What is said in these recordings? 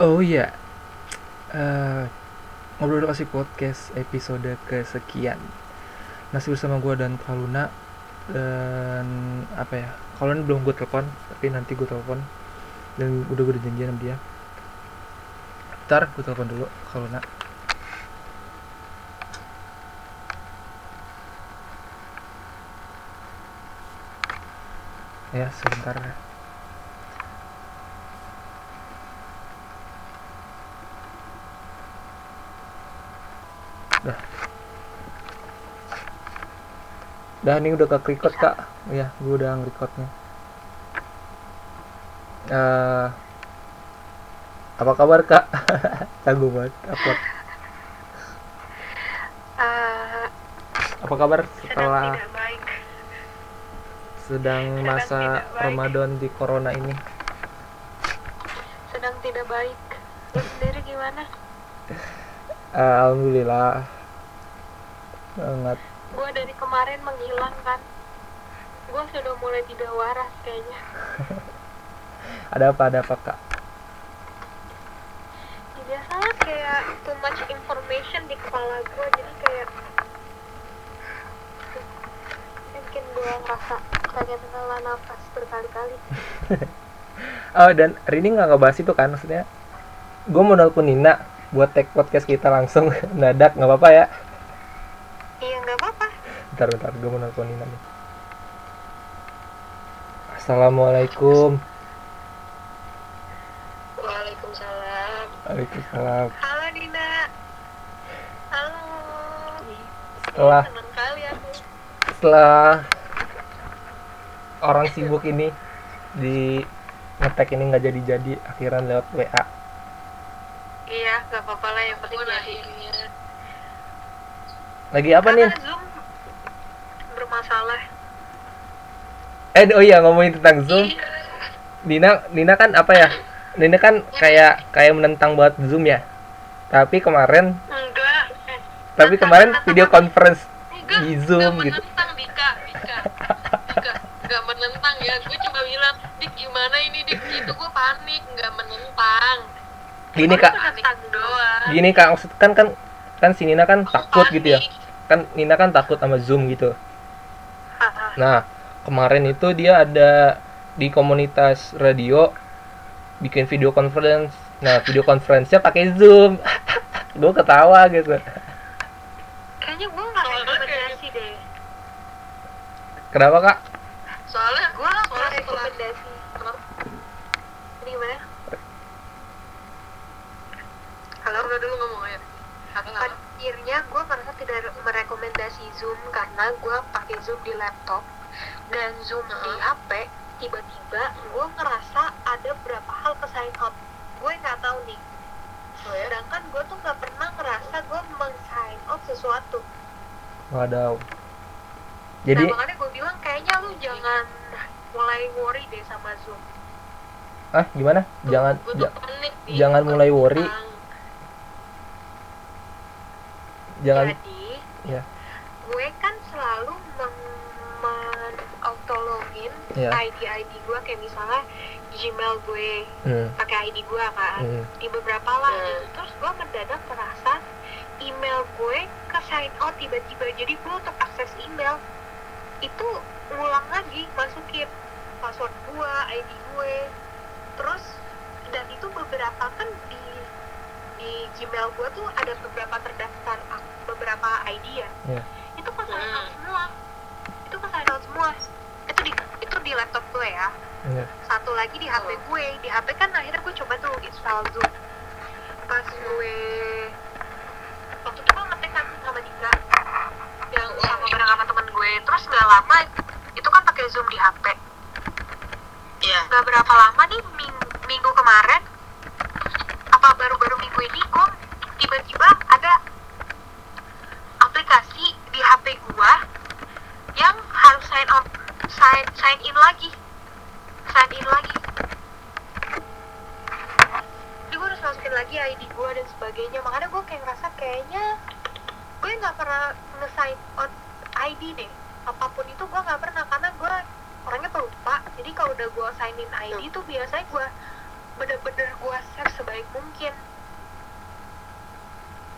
Oh iya, Eh, ngobrol kasih podcast episode kesekian. Masih bersama gue dan Kaluna dan apa ya? Kaluna belum gue telepon, tapi nanti gue telepon dan udah gue janjian sama dia. Ntar gue telepon dulu Kaluna. Ya sebentar. Dah. Dah ini udah ke record kak. Ya, gue udah nge-recordnya. Eh, apa kabar kak? Tangguh banget. Apa, Eh, apa kabar setelah baik. sedang sedang masa baik. Ramadan di corona ini? Sedang tidak baik. Lu sendiri gimana? Alhamdulillah. Sangat. Gua dari kemarin menghilang kan. Gua sudah mulai tidak waras kayaknya. Ada apa ada apa kak? Ya, Biasanya kayak too much information di kepala gua jadi kayak mungkin gua ngerasa pengen ngela nafas berkali-kali. Oh dan Rini nggak ngebahas itu kan maksudnya? Gue mau nelpon Nina buat tag podcast kita langsung dadak nggak apa-apa ya? Iya nggak apa-apa. Bentar bentar gue mau nelpon Nina nih. Assalamualaikum. Waalaikumsalam. Waalaikumsalam. Halo Dina. Halo. Setelah Senang kali aku. setelah orang sibuk ini di ngetek ini nggak jadi-jadi akhiran lewat WA. Iya, nggak apa-apa lah yang penting jadi. Lagi apa nih? Karena Zoom bermasalah. Eh oh iya ngomongin tentang Zoom. Nina Nina kan apa ya? Nina kan kayak kayak menentang buat Zoom ya. Tapi kemarin Enggak. Eh, tapi kemarin video conference Enggak, di Zoom enggak gitu. menentang Dika, Dika. Dika, enggak menentang ya. Gue cuma bilang, "Dik, gimana ini, Dik?" Itu gue panik, enggak menentang. Gini kak, gini kak maksud kan kan kan si Nina kan Aku takut gitu ya. Kan Nina kan takut sama Zoom gitu. Nah kemarin itu dia ada di komunitas radio bikin video conference. Nah video conference-nya pakai Zoom. Gue ketawa gitu. Kayaknya gue nggak rekomendasi deh. Kenapa kak? Soalnya gue nggak rekomendasi. Ini gimana? Halo? Udah dulu ngomong ya. Akhirnya gue merasa tidak merekomendasi Zoom karena gue pakai Zoom di laptop dan Zoom di HP. Tiba-tiba gue ngerasa ada beberapa hal ke sign out. Gue nggak tahu nih. Sedangkan gue tuh nggak pernah ngerasa gue meng-sign out sesuatu. Wadaw. Jadi nah makanya gue bilang kayaknya lu jangan mulai worry deh sama Zoom. ah gimana? Tuh, Jangan ja- panik jangan mulai worry. tentang- jangan Jadi, ya. gue kan selalu meng- men- auto login Ya. ID ID gue kayak misalnya Gmail gue Hmm. pakai ID gue kan Hmm. di beberapa lah gitu. terus gue mendadak merasa email gue ke sign out tiba-tiba jadi gue untuk akses email itu ngulang lagi masukin password gue ID gue terus dan itu beberapa kan di di Gmail gue tuh ada beberapa terdaftar beberapa ID ya. Iya. itu ke sign out semua. Itu ke sign out semua. Itu di itu di laptop gue ya. Iya. satu lagi di HP gue. Di HP kan akhirnya gue coba tuh install Zoom. Pas gue waktu itu gue ngetik kan sama Dika. Yang sama bareng sama temen gue. Terus nggak lama itu kan pakai Zoom di HP Iya. nggak berapa lama nih ming- minggu kemarin baru-baru minggu ini gue tiba-tiba ada aplikasi di HP gue yang harus sign out sign sign in lagi. Sign in lagi. Jadi gue harus masukin lagi ID gue dan sebagainya. Makanya gue kayak ngerasa kayaknya gue nggak pernah nge-sign out ID deh. Apa pun itu gue nggak pernah karena gue orangnya pelupa. Jadi kalau udah gue sign in ID tuh biasanya gue bener-bener gue save sebaik mungkin.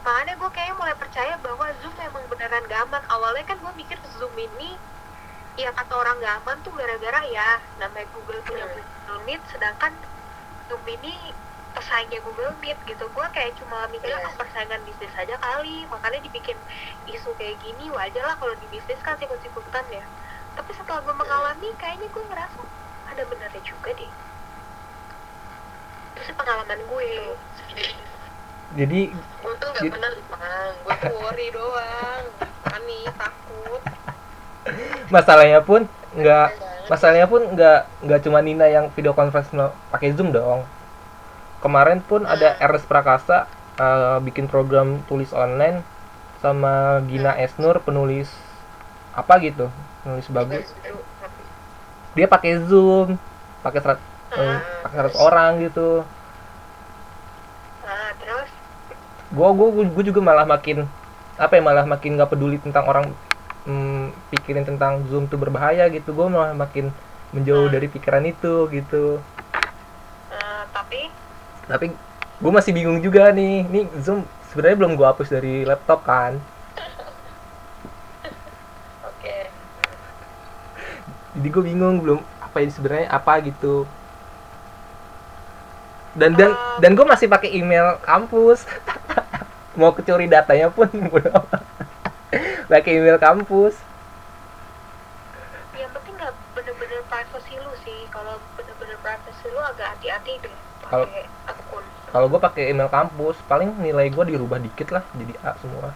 Makanya gue kayaknya mulai percaya bahwa Zoom emang beneran gak aman awalnya kan gue mikir Zoom ini ya kata orang gak aman tuh gara-gara ya namanya Google punya Google Meet sedangkan Zoom ini pesaingnya Google Meet gitu. Gue kayak cuma mikirnya Iya. ah, persaingan bisnis aja kali. Makanya dibikin isu kayak gini wajar lah kalau di bisnis kan sikut-sikutan ya. Tapi setelah gue mengalami kayaknya gue ngerasa ada benernya juga deh sih pengalaman gue. Jadi gue tuh nggak pernah gue tuh worry doang. Panik takut. Masalahnya pun nggak Banget. masalahnya pun nggak nggak cuma Nina yang video conference pakai Zoom dong. Kemarin pun ada Hmm. RS Prakasa eh, bikin program tulis online sama Gina Esnur penulis apa gitu penulis bagus. Dia pakai Zoom pakai serat eh, pakai 100 orang gitu. Nah terus? Gua gua gua juga malah makin apa ya malah makin nggak peduli tentang orang hmm, pikirin tentang zoom tuh berbahaya gitu. Gua malah makin menjauh Hmm. dari pikiran itu gitu. Eh, tapi? Tapi gue masih bingung juga nih. Nih zoom sebenarnya belum gua hapus dari laptop kan. Oke. Jadi gue bingung belum apa ini sebenarnya apa gitu dan dan dan gue masih pakai email kampus. Mau kecuri datanya pun pakai email kampus. Yang penting nggak bener-bener privacy lu sih. Kalau bener-bener privacy lu agak hati-hati deh Kalau- kalau gue pakai email kampus paling nilai gue dirubah dikit lah jadi A semua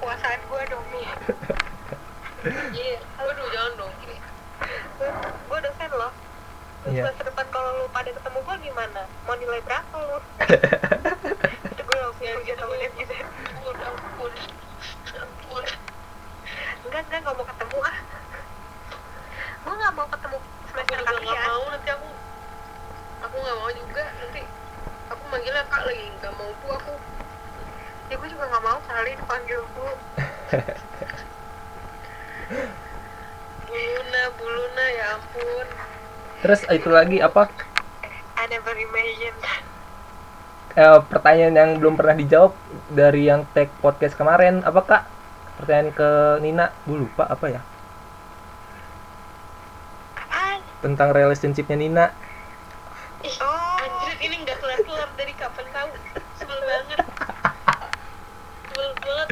pakai kekuasaan gue dong nih iya. Aduh jangan dong gue dosen loh. Terus Iya. semester depan kalau lu pada ketemu gue gimana? Mau nilai berapa lu? Itu gue langsung ya kerja gitu sama netizen ampun ampun ampun enggak enggak nggak mau ketemu ah. Gue nggak mau ketemu aku semester juga nggak kalian mau nanti aku. Aku nggak mau juga nanti. Aku manggilnya kak lagi nggak mau bu aku ya gue juga nggak mau kali dipanggil bu buluna buluna ya ampun. Terus itu lagi apa? I never imagined. Eh, pertanyaan yang belum pernah dijawab dari yang tag podcast kemarin. Apa kak? Pertanyaan ke Nina. Gue lupa apa ya? Apaan tentang relationshipnya Nina. Oh. anjir ini nggak kelar kelar dari kapan tahu sebel banget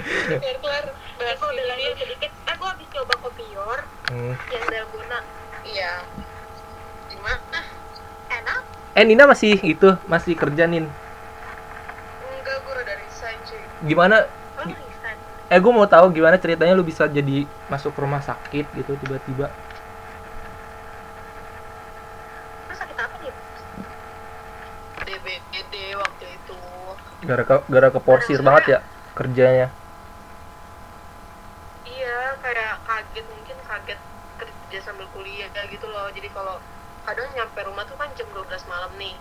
banget kelar bahas gue udah sedikit. Gue habis coba kopior hmm. yang dalgona iya. Gimana? Enak. Eh Nina masih itu masih kerja nin? Enggak gue udah resign cuy. Gimana? Resign. Eh gue mau tahu gimana ceritanya lu bisa jadi masuk rumah sakit gitu tiba-tiba. Lo sakit apa nih DBD waktu itu. Gara ke gara ke porsir banget ya kerjanya iya kayak kaget mungkin kaget kerja sambil kuliah gitu loh. Jadi kalau kadang nyampe rumah tuh kan jam 12 malam nih.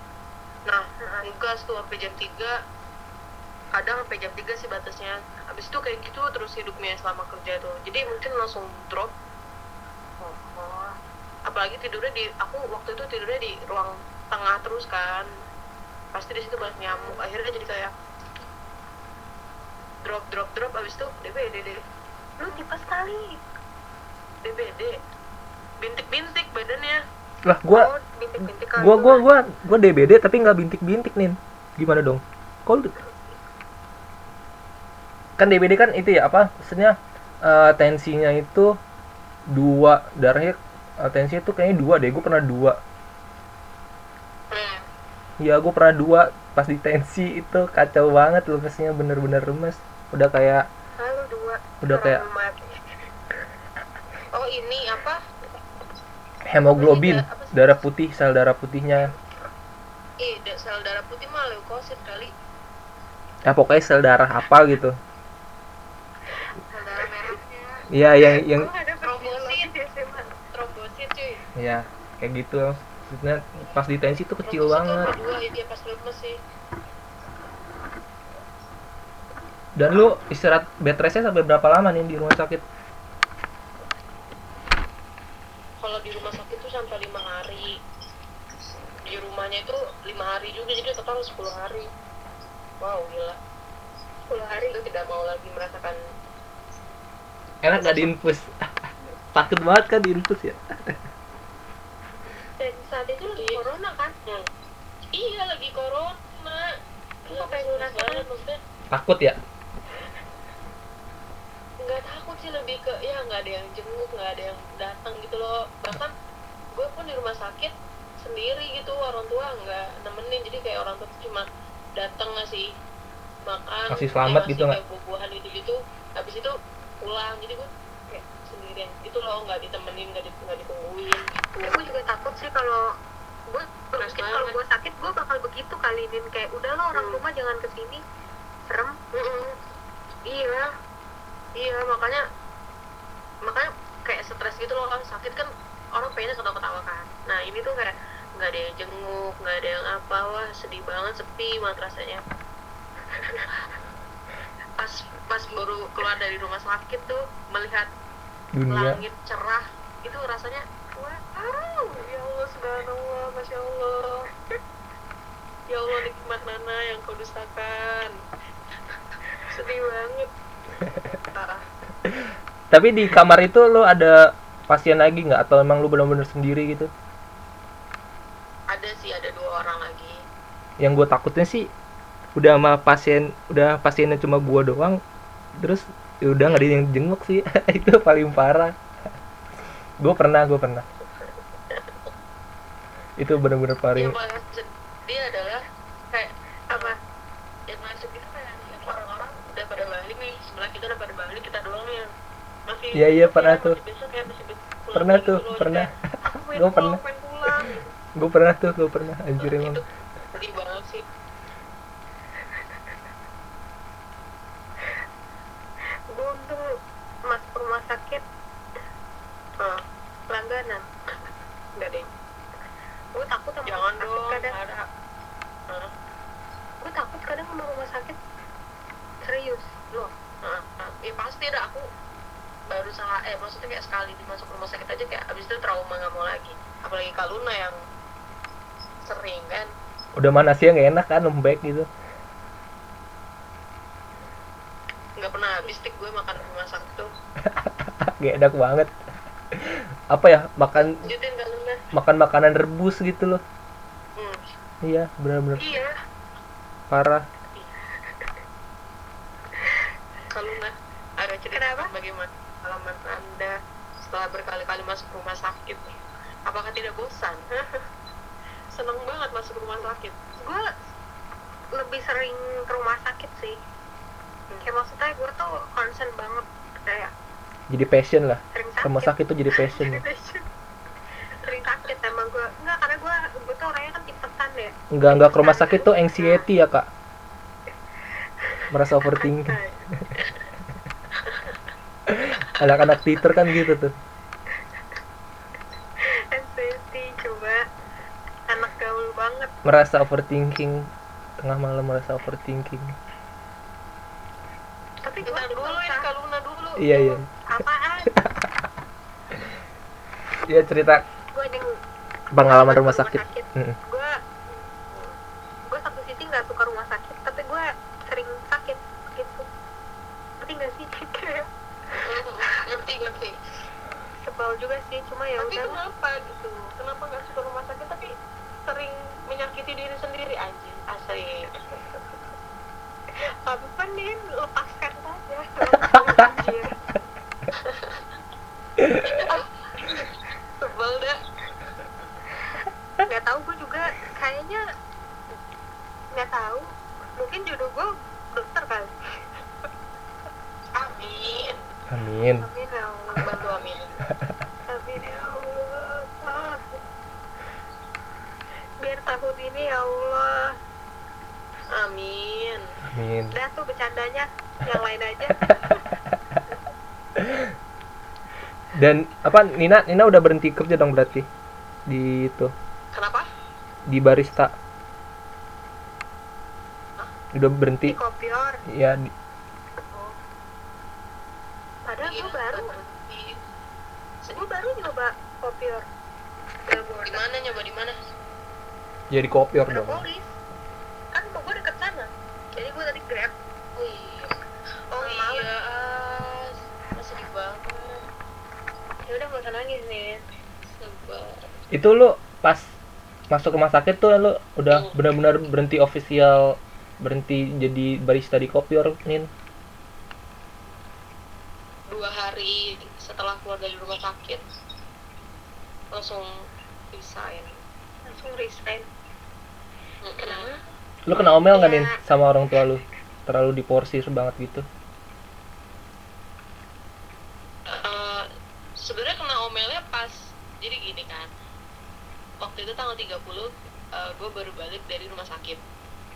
Nah nugas tuh sampai jam 3 kadang sampai jam 3 sih batasnya. Habis itu kayak gitu terus hidupnya selama kerja tuh. Jadi mungkin langsung drop. Oh. Apalagi tidurnya di aku waktu itu tidurnya di ruang tengah terus kan. Pasti di situ banyak nyamuk. Akhirnya jadi kayak drop drop drop. Abis itu DBD deh lu tipe sekali DBD bintik-bintik badannya lah gua oh, bintik-bintik kali gua gua lu. gua gua DBD tapi nggak bintik-bintik nin gimana dong lu- kan DBD kan itu ya apa maksudnya eh, tensinya itu dua darahnya eh, tensinya tuh kayaknya dua deh gue pernah dua hmm. ya gue pernah dua pas di tensi itu kacau banget lemesnya bener-bener lemes udah kayak Lalu dua Udah orang kayak- mati. oh ini apa hemoglobin darah putih sel darah putihnya. Ih da- sel darah putih mah leukosit kali. Ya pokoknya sel darah apa gitu. Sel darah merahnya. Iya yang yang ada Trombosit. trombosit cuy. Ya kayak gitu. Maksudnya pas di tensi tuh kecil itu banget. berdua iya pas lemes sih. Dan lu istirahat bed restnya sampai berapa lama nih di rumah sakit kalau di rumah sakit tuh sampai lima hari. Di rumahnya itu lima hari juga jadi total 10 hari. Wow gila. 10 hari itu tidak mau lagi merasakan. Enak gak diinfus? Takut banget kan diinfus ya? Dan saat itu lagi Iya. corona kan? Hmm. iya lagi corona. Lu lu rasakan? banget maksudnya takut ya? Nggak takut sih lebih ke ya nggak ada yang jenguk nggak ada yang datang gitu loh. Bahkan gue pun di rumah sakit sendiri gitu orang tua nggak nemenin. Jadi kayak orang tua tuh cuma datang ngasih makan Ngasih selamat kayak gitu ngasih nggak? buah-buahan gitu gitu habis itu pulang. Jadi gue kayak sendirian. Itu loh nggak ditemenin nggak di, nggak ditungguin gitu. Ya gue juga takut sih kalau gue mungkin kalau gue sakit gue bakal begitu kali Din. Kayak udah lo orang Hmm. rumah jangan ke sini serem. Mm-mm. iya iya makanya makanya kayak stres gitu loh kan sakit kan orang pengennya ketawa-ketawa kan. Nah ini tuh kayak nggak ada yang jenguk nggak ada yang apa wah sedih banget sepi banget rasanya. Pas pas baru keluar dari rumah sakit tuh melihat dunia. langit cerah itu rasanya wow ya Allah subhanallah masya Allah. Ya Allah nikmat mana yang kau dustakan. Sedih banget tapi di kamar itu lu ada pasien lagi nggak? Atau emang lu benar-benar sendiri gitu? Ada sih ada dua orang lagi. Yang gue takutnya sih udah sama pasien udah pasiennya cuma gua doang. Terus ya udah nggak ada yang jenguk sih. Itu paling parah. Gue pernah gue pernah. Itu bener-bener paling yang paling sedih adalah masih Iya, iya, pernah ya, tuh. besok besok pulang pernah gitu tuh pernah. Pulang, pernah. gue pernah tuh gue pernah anjir emang udah mana sih yang enak kan lembek gitu. Nggak pernah habis tik. Gue makan di rumah sakit tuh gak enak banget. Apa ya makan Kaluna makan makanan rebus gitu loh. Hmm. iya bener-bener iya. Parah. Kaluna ada cerita Kenapa? bagaimana pengalaman anda setelah berkali-kali masuk rumah sakit? Apakah tidak bosan seneng banget masuk rumah sakit. Gue lebih sering ke rumah sakit sih. Kayak maksudnya gue tuh concern banget kayak jadi passion lah. Rumah sakit. tuh jadi passion. Ya. sering sakit emang gue enggak karena gue gue tuh orangnya kan tipesan ya. Nggak nggak ke rumah sakit tuh anxiety ya kak. Merasa overthinking. Anak-anak Twitter kan gitu tuh anxiety coba anak gaul banget merasa overthinking tengah malam merasa overthinking. Tapi Bentar dulu ini Kaluna dulu. Iya iya. Apaan? Iya cerita pengalaman rumah sakit. Mm. gue gue satu sisi nggak suka rumah sakit tapi gue sering sakit gitu. Ngerti nggak sih? Ngerti ngerti. Sebel juga sih cuma ya tapi udah. kenapa gitu? Kenapa nggak suka rumah sakit tapi sering menyakiti diri sendiri anjing. Asli apa apa nih lepaskan saja. Sebel dah. Nggak tahu gue juga kayaknya nggak tahu. Mungkin jodoh gue dokter kali. Amin. Amin. Amin ya Allah. Bantu amin. Amin ya Allah Ah. Biar tahun ini ya Allah. Amin. Amin. Udah tuh bercandanya yang lain aja. Dan apa Nina Nina udah berhenti kerja dong berarti? Di itu. Kenapa? Di barista. Udah berhenti. Di kopior? Ya di- oh. padahal Iya, gue baru. gue baru nyoba kopior. Di mana nyoba di mana jadi kopior dong. Metropolis kan rumah gue deket sana. Jadi gue tadi grab. Oh iya. Oh iya masih di banget. Ya udah gak usah nangis nih. Sabar. Itu lu pas masuk rumah sakit tuh lu udah benar-benar berhenti official berhenti jadi barista di kopior nin? Dua hari setelah keluar dari rumah sakit langsung resign. Langsung resign. Kenapa lu kena omel nggak Ya. nin sama orang tua lu? Terlalu diporsir banget gitu. Eh, sebenarnya kena omelnya pas jadi gini kan. Waktu itu tanggal 30 eh, gue baru balik dari rumah sakit.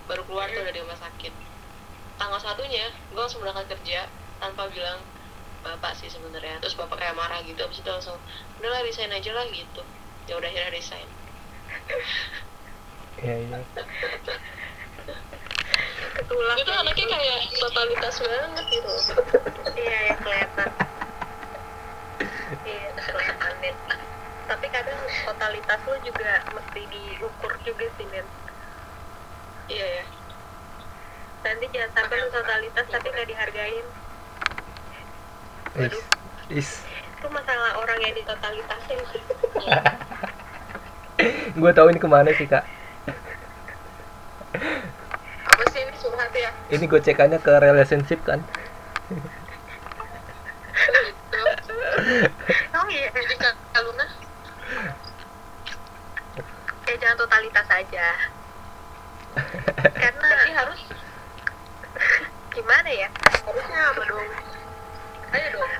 Baru keluar tuh dari rumah sakit. Tanggal satunya gue langsung berangkat kerja tanpa bilang bapak sih sebenarnya. Terus bapak kayak marah gitu abis itu langsung udahlah resign aja lah gitu. Ya udah akhirnya resign iya iya. Ketulak itu anaknya kayak totalitas banget gitu. Iya ya kelihatan. Iya kelihatan tapi kadang totalitas lu juga mesti diukur juga sih men iya ya nanti jangan sampai lu totalitas tapi nggak dihargain. Is is. Itu masalah orang yang ditotalitasin gue tahu ini ke mana sih kak apa sih ini curhat ya ini gocekannya ke relationship kan? Oh iya jadi Kak Kak Luna? Ya jangan totalitas aja. Karena berarti harus gimana ya? Harusnya apa dong? Ayo dong.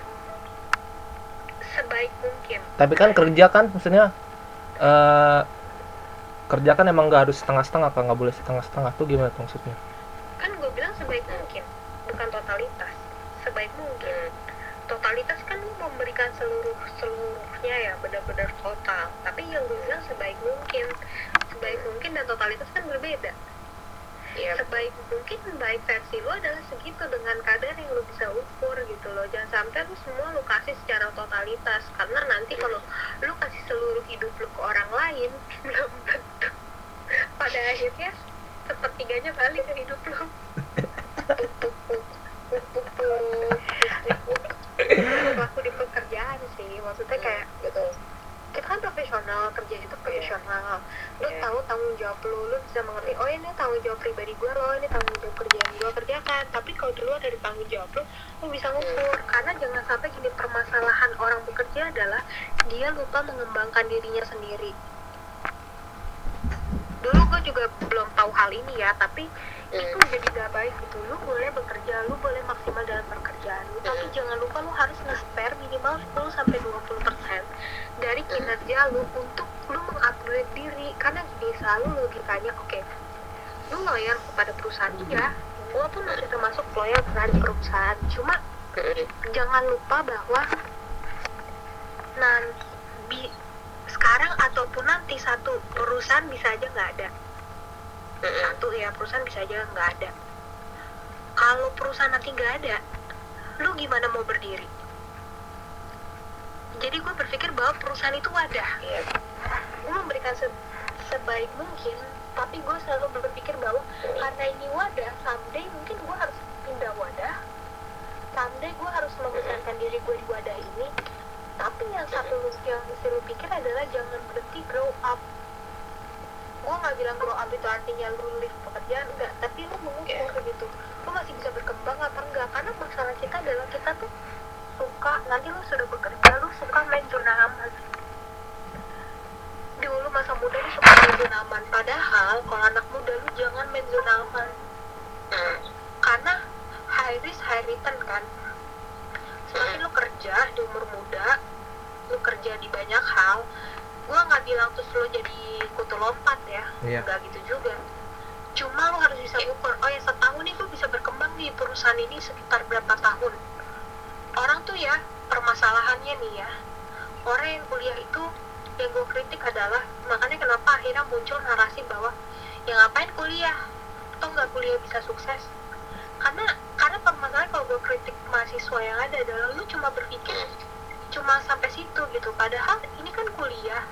Sebaik mungkin. Tapi kan kerja kan maksudnya eh kerja kan emang nggak harus setengah-setengah kan nggak boleh setengah-setengah. Tuh gimana maksudnya sebaik mungkin bukan totalitas. Sebaik mungkin. Totalitas kan lu memberikan seluruh seluruhnya ya benar-benar total. Tapi yang gue bilang sebaik mungkin. Sebaik mungkin dan totalitas kan berbeda. Iya. Sebaik mungkin baik versi lu adalah segitu dengan kadar yang lu bisa ukur gitu loh. Jangan sampai lu semua lu kasih secara totalitas. Karena nanti kalau lu kasih seluruh hidup lu ke orang lain belum tentu. Pada akhirnya sepertiganya balik ke hidup lu aku di pekerjaan sih maksudnya kayak betul kita kan profesional kerja itu profesional. Lu Iya. tahu tanggung jawab lu lu bisa mengerti oh ini tanggung jawab pribadi gue loh ini tanggung jawab kerjaan gue kerjakan tapi kalau di luar dari tanggung jawab lu lu bisa ngukur. Karena jangan sampai gini permasalahan orang bekerja adalah dia lupa mengembangkan dirinya sendiri. Dulu gue juga belum tahu hal ini ya tapi itu jadi gak baik gitu. Lu boleh bekerja lu boleh maksimal dalam pekerjaan. Lu tapi jangan lupa lu harus nge-spare minimal 10 sampai 20 persen dari kinerja lu untuk lu mengupgrade diri. Karena gini selalu logikanya oke lu loyal kepada perusahaan iya gua pun masih termasuk loyal terhadap perusahaan cuma jangan lupa bahwa nanti sekarang ataupun nanti satu perusahaan bisa aja nggak ada satu ya perusahaan bisa aja nggak ada. Kalau perusahaan nanti nggak ada lu gimana mau berdiri? Jadi gue berpikir bahwa perusahaan itu wadah Iya. gue memberikan se- sebaik mungkin tapi gue selalu berpikir bahwa karena ini wadah someday mungkin gue harus pindah wadah. Someday gue harus membesarkan diri gue di wadah ini. Tapi yang satu yang mesti lu pikir adalah jangan berhenti grow up gue nggak bilang grow up itu artinya lu live pekerjaan enggak tapi lu mengukur gitu. Lu masih bisa berkembang apa enggak karena masalah kita adalah kita tuh suka nanti lu sudah bekerja lu suka main zona aman. Dulu masa muda lu suka main zona aman. Padahal kalau anak muda lu jangan main zona aman. Karena high risk high return kan. Semakin lu kerja di umur muda lu kerja di banyak hal gua nggak bilang terus lu jadi kutu lompat ya. Iya. nggak gitu juga. Cuma lu harus bisa ukur oh ya setahun nih gua bisa berkembang di perusahaan ini sekitar berapa tahun. Orang tuh ya permasalahannya nih ya. Orang yang kuliah itu yang gue kritik adalah makanya kenapa akhirnya muncul narasi bahwa ya ngapain kuliah? Atau nggak kuliah bisa sukses. Karena karena permasalahan kalau gue kritik mahasiswa yang ada adalah lu cuma berpikir cuma sampai situ gitu. Padahal ini kan kuliah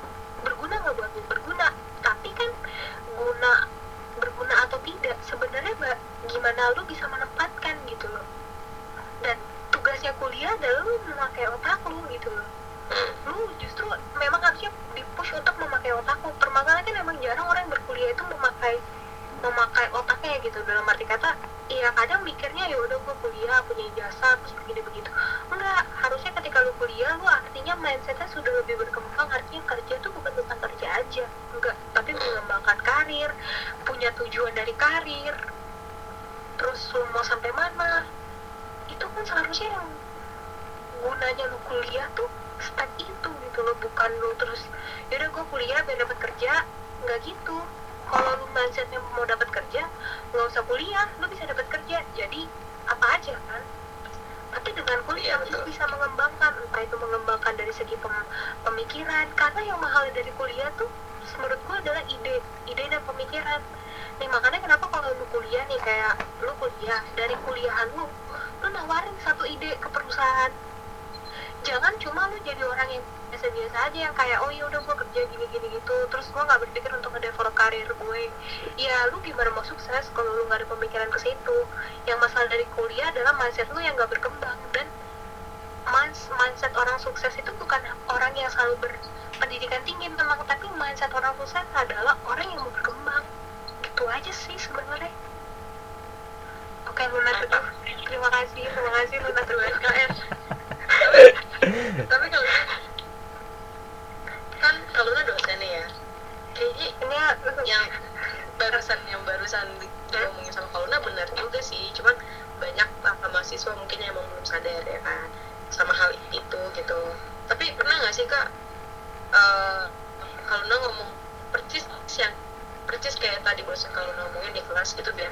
kayak tadi barusan Kaluna ngomongin di kelas gitu biar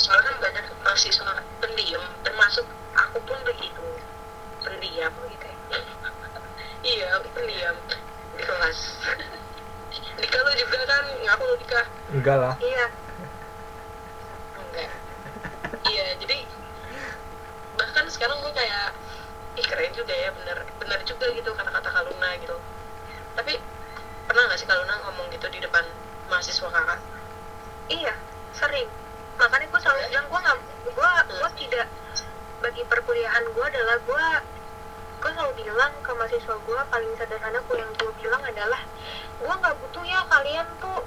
soalnya kan banyak mahasiswa pendiam termasuk aku pun begitu. Pendiam gitu. Ya iya pendiam di kelas. Dika lu juga kan ngaku lu Dika enggak lah. Iya. Enggak. Iya jadi bahkan sekarang gue kayak ih keren juga ya bener bener juga gitu kata-kata Kaluna gitu. Tapi pernah nggak sih Kaluna ngomong gitu di depan mahasiswa kakak. Iya, sering. Makanya gue selalu bilang gue nggak, gue gue tidak bagi perkuliahan gue adalah gue gue selalu bilang ke mahasiswa gue paling sederhana gue yang gue bilang adalah gue nggak butuh ya kalian tuh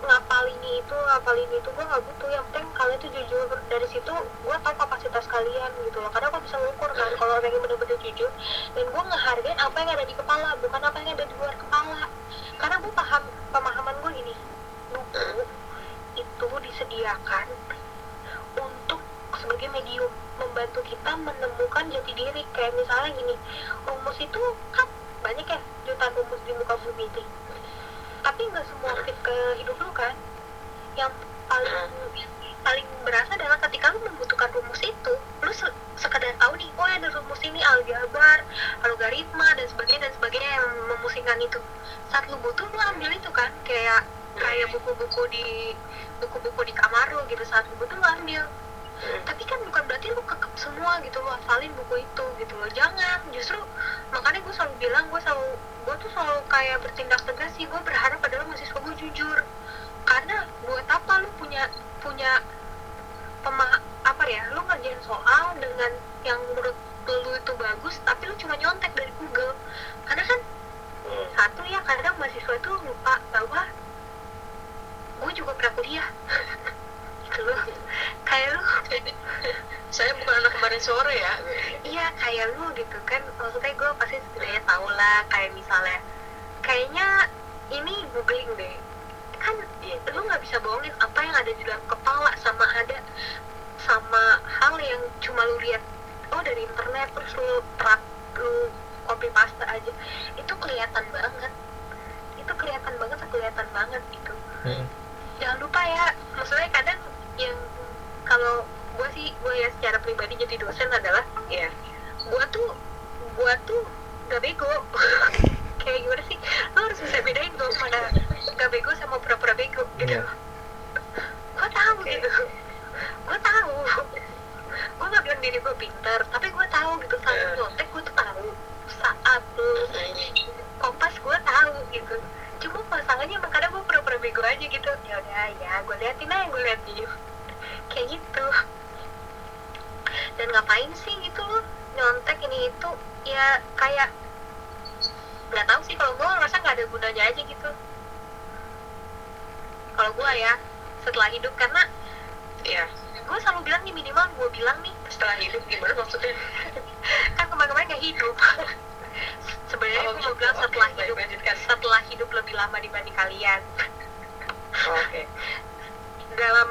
ngapalin itu ngapalin itu gue nggak butuh. Yang penting kalian tuh jujur. Dari situ gue tahu kapasitas kalian gitu loh. Karena gue bisa ngukur kan kalau orang yang benar-benar jujur dan gue ngehargain apa yang ada di kepala bukan apa yang ada di luar kepala. Karena gue paham pemahaman gue gini disediakan untuk sebagai medium membantu kita menemukan jati diri. Kayak misalnya gini rumus itu kan banyak ya jutaan rumus di muka bumi ini tapi nggak semua fit ke hidup lu kan. Yang paling paling berasa adalah ketika lu membutuhkan rumus itu lu se- sekedar tahu nih oh ada rumus ini aljabar algoritma dan sebagainya dan sebagainya yang memusingkan itu. Saat lu butuh lu ambil itu kan kayak kayak buku-buku di buku-buku di kamar lu gitu saat lu butuh lu ambil. Tapi kan bukan berarti lu kekep semua gitu lo hafalin buku itu gitu loh. Jangan justru makanya gue selalu bilang gue selalu gue tuh selalu kayak bertindak tegas sih. Gue berharap adalah mahasiswa gue jujur. Karena buat apa lu punya punya pema apa ya lu ngerjain soal dengan yang menurut lu itu bagus tapi lu cuma nyontek dari Google. Karena kan satu ya kadang mahasiswa itu lupa bahwa juga pernah kuliah. Gitu loh. Kayak lu. Saya bukan anak kemarin sore ya. Iya kayak lu gitu kan. Maksudnya gue pasti setidaknya tau lah kayak misalnya kayaknya ini googling deh. Kan lu nggak bisa bohongin apa yang ada di dalam kepala sama ada sama hal yang cuma lu lihat oh dari internet terus lu terap lu copy paste aja. Itu kelihatan banget. Itu kelihatan banget kelihatan banget gitu. Mm-mm jangan lupa ya maksudnya kadang yang kalau gue sih gue ya secara pribadi jadi dosen adalah ya gue tuh gue tuh gak bego. Kayak gimana sih? Lo harus bisa bedain gue mana gak bego sama pura-pura bego gitu. Yeah. gue tahu okay. gitu. Gue tahu. Gue gak bilang diri gue pintar tapi gue tahu gitu. Saat yeah. nyontek gue tuh tahu. Saat tuh iya. kompas gue tahu gitu cuma pasangannya emang kadang gue pura-pura bego aja gitu. Ya udah ya gue liatin aja gue liatin kayak gitu. Dan ngapain sih gitu loh? Nyontek ini itu ya kayak nggak tahu sih kalau gue ngerasa nggak ada gunanya aja gitu. Kalau gue ya setelah hidup karena Iya. gue selalu bilang nih minimal gue bilang nih. Setelah hidup gimana maksudnya? kan kemarin-kemarin nggak hidup sebenarnya Oh, gitu. mau bilang Oke, setelah baik, hidup setelah hidup lebih lama dibanding kalian. Oke. dalam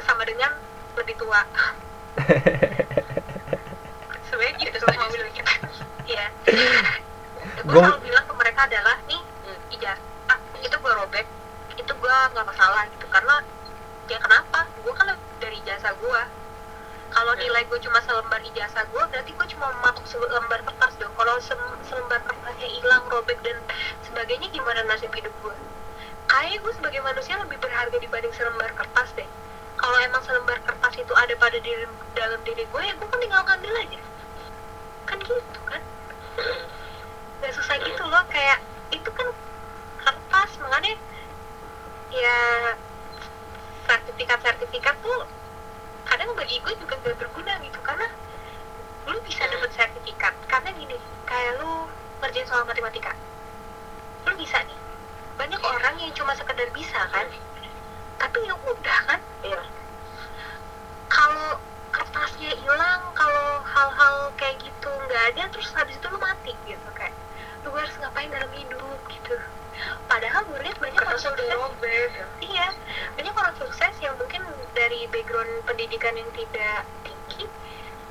sama dengan lebih tua. Sebenarnya gitu Itu mau bilang gitu iya. Gue selalu bilang ke mereka adalah nih Hmm. ijazah itu gue robek itu gue nggak masalah gitu karena ya kenapa? Gue kan dari ijazah gue kalau nilai gue cuma selembar ijazah gue berarti gue cuma mematok selembar kertas dong. Kalau sem- selembar kertasnya hilang robek dan sebagainya gimana nasib hidup gue kayaknya gue sebagai manusia lebih berharga dibanding selembar kertas deh. Kalau emang selembar kertas itu ada pada diri dalam diri gue ya gue kan tinggal ngambil aja. Kan gitu kan? Nggak susah gitu loh kayak itu kan kertas makanya ya sertifikat sertifikat tuh kadang bagi gue juga gak berguna gitu karena lu bisa dapet sertifikat. Karena gini kayak lu ngerjain soal matematika. Lu bisa nih. Banyak orang yang cuma sekedar bisa kan? Tapi ya udah kan? Iya. kalau kertasnya hilang kalau hal-hal kayak gitu nggak ada terus habis itu lu mati gitu kayak. Lu harus ngapain dalam hidup gitu. Padahal gue lihat banyak orang Kertasnya udah sukses. robek. ya. iya. Banyak orang sukses yang mungkin dari background pendidikan yang tidak tinggi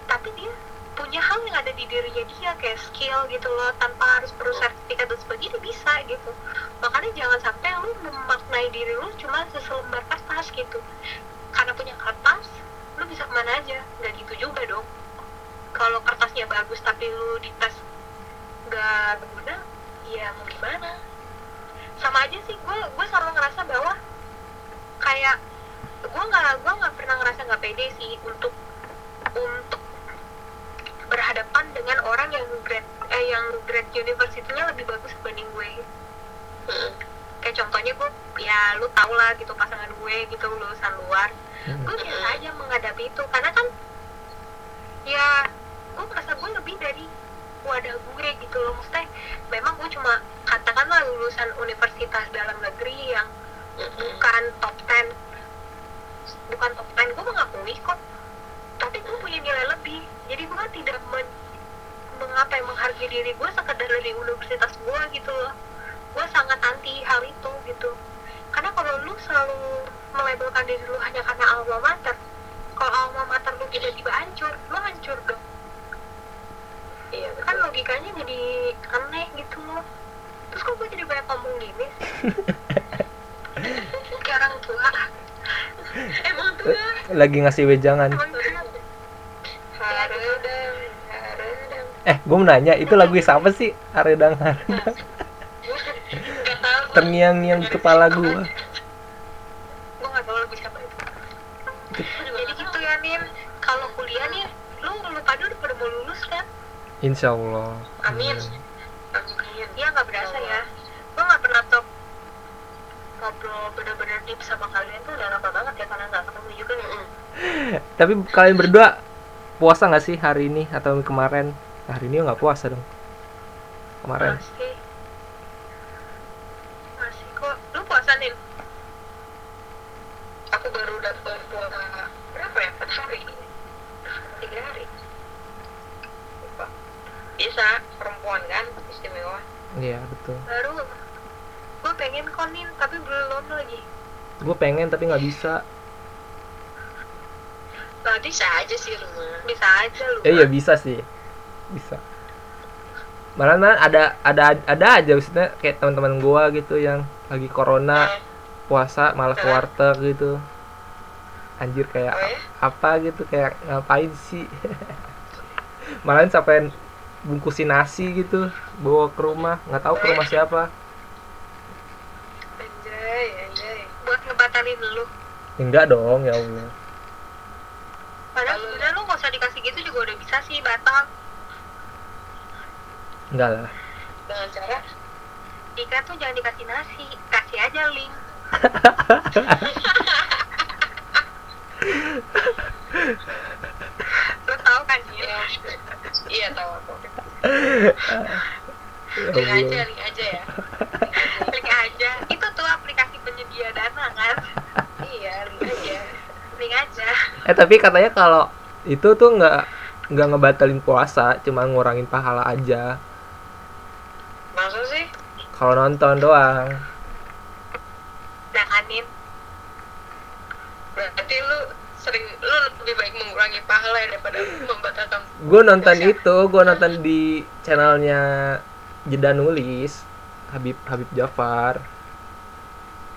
tapi dia punya hal yang ada di dirinya dia kayak skill gitu loh tanpa harus perlu sertifikat dan sebagainya bisa gitu. Makanya jangan sampai lu memaknai diri lu cuma seselembar kertas gitu. Karena punya kertas lu bisa ke mana aja. Nggak gitu juga dong. Kalau kertasnya bagus tapi lu dites nggak berguna ya mau gimana? Sama aja sih gue gue selalu ngerasa bahwa kayak gue nggak gue nggak pernah ngerasa nggak pede sih untuk untuk berhadapan dengan orang yang grade eh yang grade universitinya lebih bagus dibanding gue. Hmm. kayak contohnya gue ya lu tau lah gitu pasangan gue gitu lulusan luar. Hmm. gue biasa aja menghadapi itu karena kan ya gue merasa gue lebih dari wadah gue gitu loh. Maksudnya memang gue cuma katakanlah lulusan universitas dalam negeri yang bukan top 10 bukan top 10 gue mengakui kok. Tapi gue punya nilai lebih. Jadi gue tidak men, mengapa menghargai diri gue sekedar dari universitas gue gitu loh. Gue sangat anti hal itu gitu. Karena kalau lu selalu melabelkan diri lu hanya karena alma mater kalau alma mater lu tiba-tiba hancur lu hancur dong. Iya, kan logikanya jadi aneh gitu loh. Terus kok gue jadi banyak ngomong gini sih? Kayak orang tua emang tua lagi ngasih wejangan. Haredang, haredang. eh gue mau nanya itu lagu siapa sih? Haredang Haredang. Terngiang-ngiang di kepala gue gue gak tau lagu siapa itu. Jadi gitu ya Nin kalau kuliah nih lu lu pada udah pada mau lulus kan? Insya Allah. Amin. Amin. iya nggak berasa ya gue nggak pernah top ngobrol bener-bener deep sama kalian tuh udah lama banget ya karena nggak ketemu juga ya Mm-mm. Tapi kalian berdua puasa nggak sih hari ini atau kemarin? Hari ini nggak puasa dong. Kemarin. Masih masih kok. Lu puasa Nin Aku baru dapat puasa berapa ya? Empat hari. Tiga hari. Lupa. Bisa perempuan kan? Istimewa. iya betul. Baru. Gue pengen konin tapi belum lagi. Gue pengen tapi nggak bisa Nah, bisa aja sih rumah. bisa aja lu eh iya bisa sih. Bisa. Malah ada ada ada aja maksudnya kayak teman-teman gua gitu yang lagi corona puasa malah ke warteg gitu. Anjir kayak Oh ya? apa gitu kayak ngapain sih? Malahan sampai bungkusin nasi gitu bawa ke rumah. Nggak tahu ke rumah siapa. Anjay, anjay. buat ngebatalin lu. Enggak dong ya allah padahal sebenarnya lu gak usah aplikasi gitu juga udah bisa sih batal. Enggak lah. Dengan cara Ika tuh jangan dikasih nasi kasih aja link. Lo tau kan ya ya iya tahu aku. Link aja link aja ya eh tapi katanya kalau itu tuh nggak nggak ngebatalin puasa cuma ngurangin pahala aja. Maksud sih? Kalau nonton doang. Janganin. Berarti lu sering lu lebih baik mengurangi pahala ya daripada membatalkan gue nonton itu gue nonton di channelnya jeda nulis Habib Habib Jafar.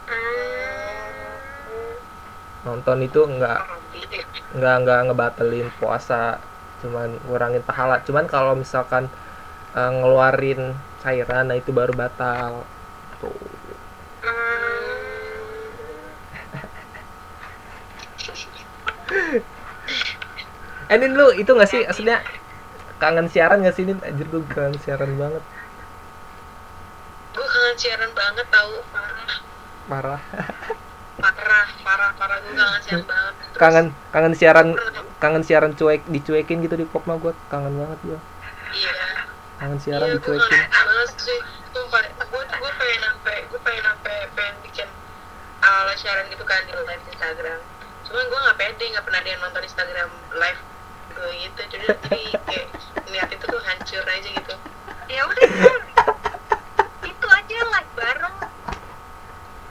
Hmm. nonton itu nggak nggak nggak ngebatalin puasa cuman ngurangin pahala. Cuman kalau misalkan eh, ngeluarin cairan nah itu baru batal. Tuh. Eh Nin, lu itu nggak sih? Aslinya kangen siaran nggak sih Nin? Anjir gue kangen siaran banget. Gue kangen siaran banget tahu parah. Parah parah parah parah. Gue kangen siaran banget. Terus, kangen kangen siaran kangen siaran cuek dicuekin gitu di Kopma gue kangen banget gue iya. Kangen siaran iya gue dicuekin. banget sih. Sumpah gue gue pengen sampai gue pengen sampai pengen bikin ala siaran gitu kan di live Instagram. Cuman gue nggak pede nggak pernah ada yang nonton Instagram live gue gitu. Jadi jadi kayak niat itu tuh hancur aja gitu. Ya udah itu aja like bareng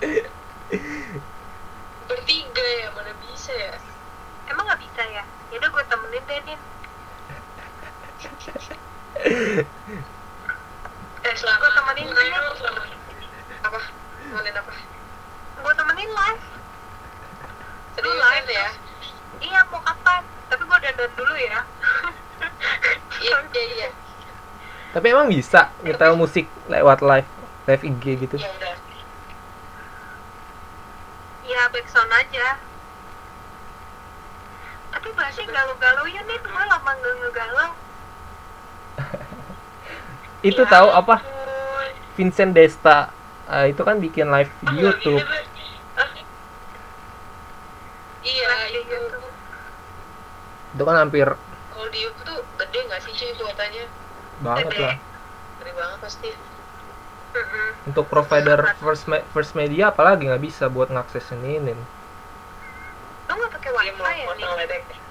bertiga ya mana bisa ya? Emang nggak bisa ya? Ya udah gue temenin deh Nin eh selama Gua temenin lu selama apa? Temenin apa? Gue temenin live. Seriusan ya? iya mau kapan? Tapi gue dandan dulu ya. Iya iya iya. Tapi emang bisa nyetel musik lewat live live IG gitu? Ya udah ya backsound aja. Tapi bahasnya galau-galau ya nih gue lama nggak ngegalau itu Ya tahu apa. Vincent Desta eh, itu kan bikin live di YouTube. Iya Live di itu YouTube. itu kan hampir kalau di YouTube tuh gede nggak sih cuy kuotanya banget Gede. lah. Gede banget pasti Mm-mm. untuk provider first me- first media apalagi nggak bisa buat ngakses ini. Lo nggak pakai wifi ya nih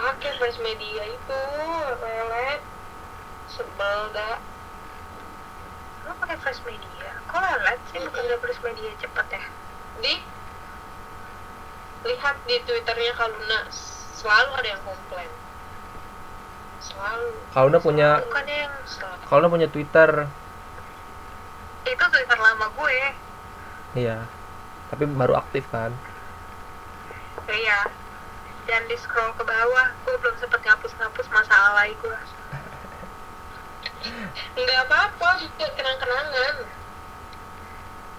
pakai first media itu lelet sebel dah lo pakai flash media? Kok lelet sih bukan nggak flash media cepet ya? Di? Lihat di twitternya Kaluna. Selalu ada yang komplain. Selalu. Kalau udah punya bukannya yang selalu kalau udah punya Twitter itu twitter lama gue. Iya. Tapi baru aktif kan? Iya. Dan di scroll ke bawah gue belum sempet ngapus-ngapus masa alay gue. Nggak apa-apa buat kenang-kenangan.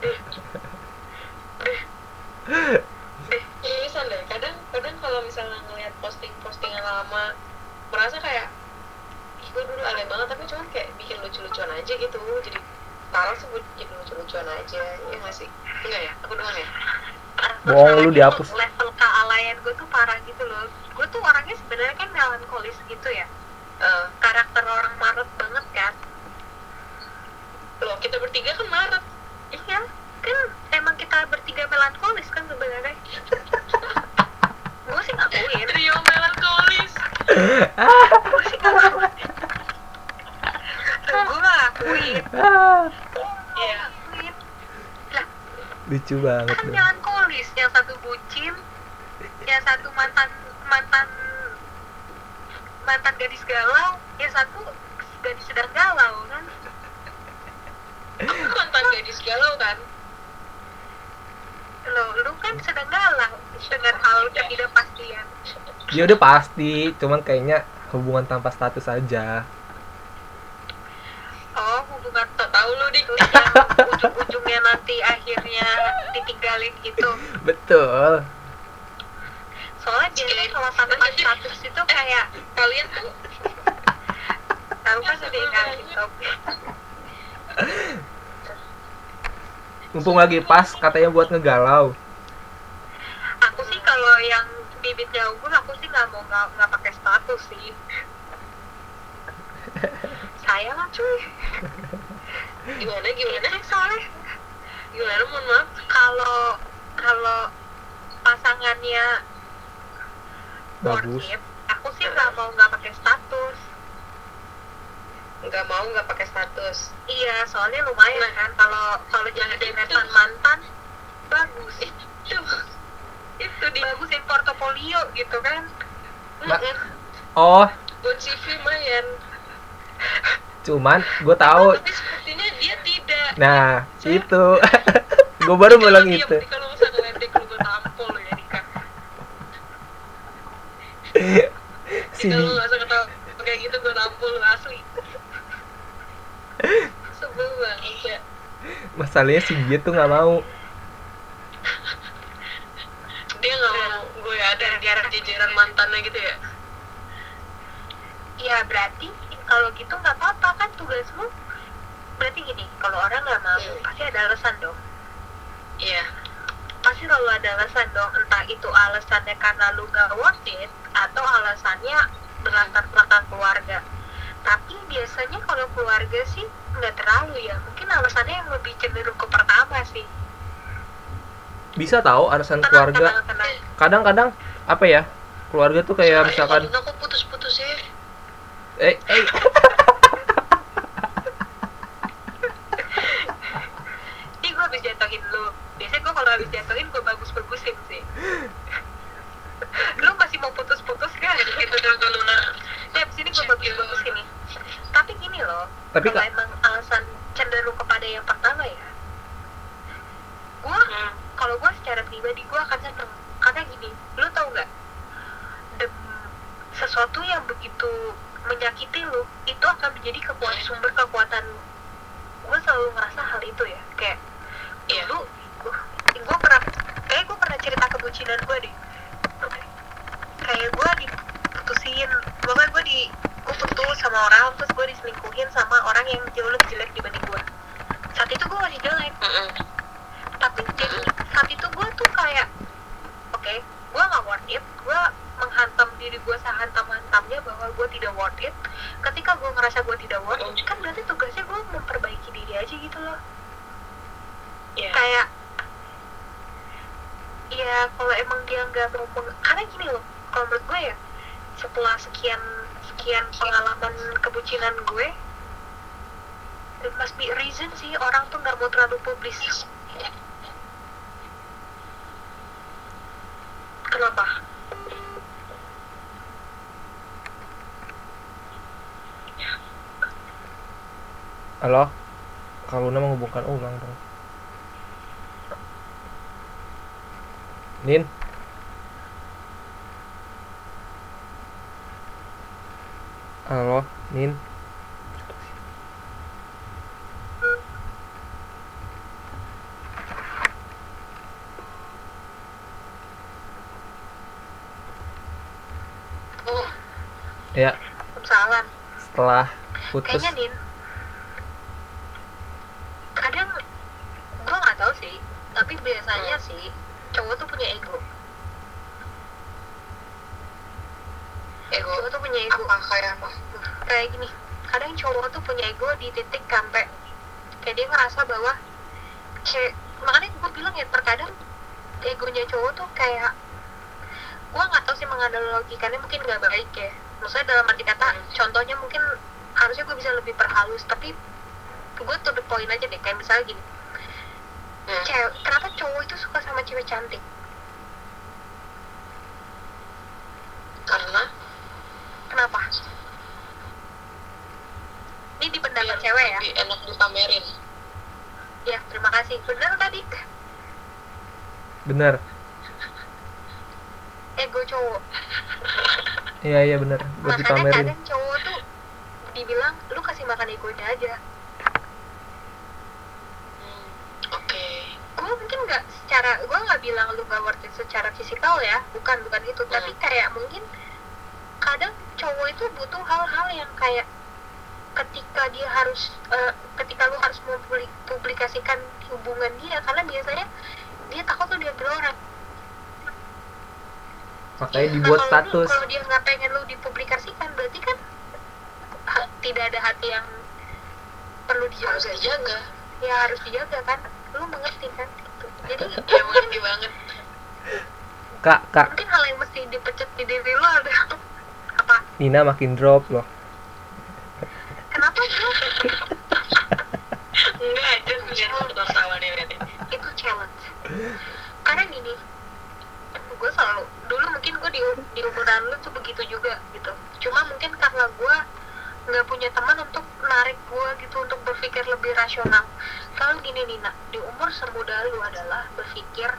Eh seriusan deh kadang kadang kalau misalnya ngelihat posting-postingan lama merasa kayak gue dulu alay banget tapi cuman kayak bikin lucu-lucuan aja gitu. Jadi parah sih bikin lucu-lucuan aja ya nggak sih? Enggak ya? Aku doang ya? Bohong, lu dihapus. level kealayan gue tuh parah gitu loh. Gue tuh orangnya sebenarnya kan melankolis gitu ya. Eh, karakter orang Maret banget kan? Loh kita bertiga kan Maret iya kan emang kita bertiga melankolis kan sebenarnya. Gue sih ngakuin trio melankolis. Gue sih ngakuin gue ngakuin ah, Iya. lah lucu banget kan melankolis yang satu bucin yang satu mantan mantan mantan gadis galau yang satu gadis sedang galau kan? Aku mantan gadis galau kan? Lo lu kan sedang galau dengan hal ketidakpastian ya udah pasti cuman kayaknya hubungan tanpa status aja oh hubungan tak tahu lu dik yang ujung-ujungnya nanti akhirnya ditinggalin gitu. Betul. Soalnya biasanya kalau tanpa status itu kayak kalian tuh tahu kan udah dikasih topik mumpung lagi pas katanya buat ngegalau. Aku sih kalau yang bibitnya unggul aku sih nggak mau nggak nggak pakai status sih. Sayang lah cuy gimana gimana? Soalnya gimana mohon maaf kalau kalau pasangannya bagus. worth it, aku sih nggak mau nggak pakai status. Nggak mau nggak pakai status. Iya soalnya lumayan Nah. kan kalau kalau jadi deretan mantan bagus. Itu. Itu dibagusin portofolio gitu kan. Mm-mm. oh. Buat CV lumayan cuman gue tahu. Tapi sepertinya dia tidak. Nah itu. Gue baru bilang itu. ya si Dika lu gak usah ketawa. Kayak gitu gue tampol asli. Sebel banget ya masalahnya si dia tuh nggak mau. Dia gak mau gue ada di jajaran mantannya gitu ya? Ya berarti kalau gitu nggak apa-apa kan tugas lu berarti gini kalau orang nggak mau Hmm. pasti ada alasan dong. Iya. Pasti selalu ada alasan dong entah itu alasannya karena lu gak worth it atau alasannya berlatar belakang keluarga. Tapi biasanya kalau keluarga sih nggak terlalu ya. Mungkin alasannya yang lebih cenderung ke pertama sih. Bisa tahu alasan tenang keluarga? kadang-kadang apa ya keluarga tuh kayak misalkan aku eh eh. Ini gue habis jatuhin lu. Biasanya gue kalau habis jatuhin gue bagus-bagusin sih. Lu masih mau putus-putus kan? Gitu dong kalau ya abis ini gue bagus-bagusin nih. Tapi gini loh. Tapi halo? Kalau Luna menghubungkan ulang dong. Nin? Halo Nin? Oh. Ya. Salam. Setelah putus. Kayaknya nin kadang gue nggak tahu sih tapi biasanya sih cowok tuh punya ego. Ego cowok tuh punya ego. apa? Kayak apa? Kayak gini kadang cowok tuh punya ego di titik sampai kayak dia ngerasa bahwa kayak makanya gue bilang ya terkadang egonya cowok tuh kayak gue nggak tahu sih menganalogikannya mungkin nggak baik ya. Maksudnya dalam arti kata Hmm. contohnya mungkin harusnya gue bisa lebih perhalus tapi gue to the point aja deh kayak misalnya gini. Hmm. cewek kenapa cowok itu suka sama cewek cantik. Karena? Kenapa? Ini di pendapat biar cewek ya? Lebih enak dipamerin ya terima kasih. Benar tadi. Bener. Ego cowok. Iya iya bener. Buat makanya dipamerin kadang cowok tuh dibilang lu kasih makan egonya aja secara fisikal ya bukan bukan itu. Tapi kayak mungkin kadang cowok itu butuh hal-hal yang kayak ketika dia harus eh, ketika lu harus mempublikasikan hubungan dia karena biasanya dia takut lu diambil orang makanya Nah, dibuat kalau lu- status. kalau dia nggak pengen lu dipublikasikan berarti kan ha- tidak ada hati yang perlu dijaga. Harus dijaga. Ya harus dijaga kan? Lu mengerti kan? Gitu. jadi ya mengerti banget kak kak. Mungkin hal yang mesti dipecut di diri lo ada. Apa? Nina makin drop loh. Kenapa? Enggak lihat itu challenge. Karena gini gue selalu dulu mungkin gue di, di umuran lu tuh begitu juga gitu. Cuma mungkin karena gue nggak punya teman untuk narik gue gitu untuk berpikir lebih rasional. Kalau gini Nina. Di umur semuda lu adalah berpikir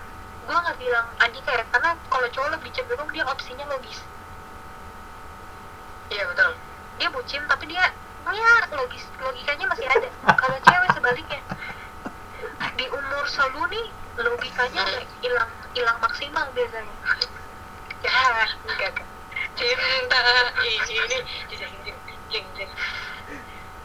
gue nggak bilang Andi kayak karena kalau cowok lebih cenderung dia opsinya logis. Iya betul. Dia bucin tapi dia ya logis logikanya masih ada. Kalau cewek sebaliknya di umur selalu nih logikanya udah hilang hilang maksimal biasanya. Ya enggak. Cinta. Ini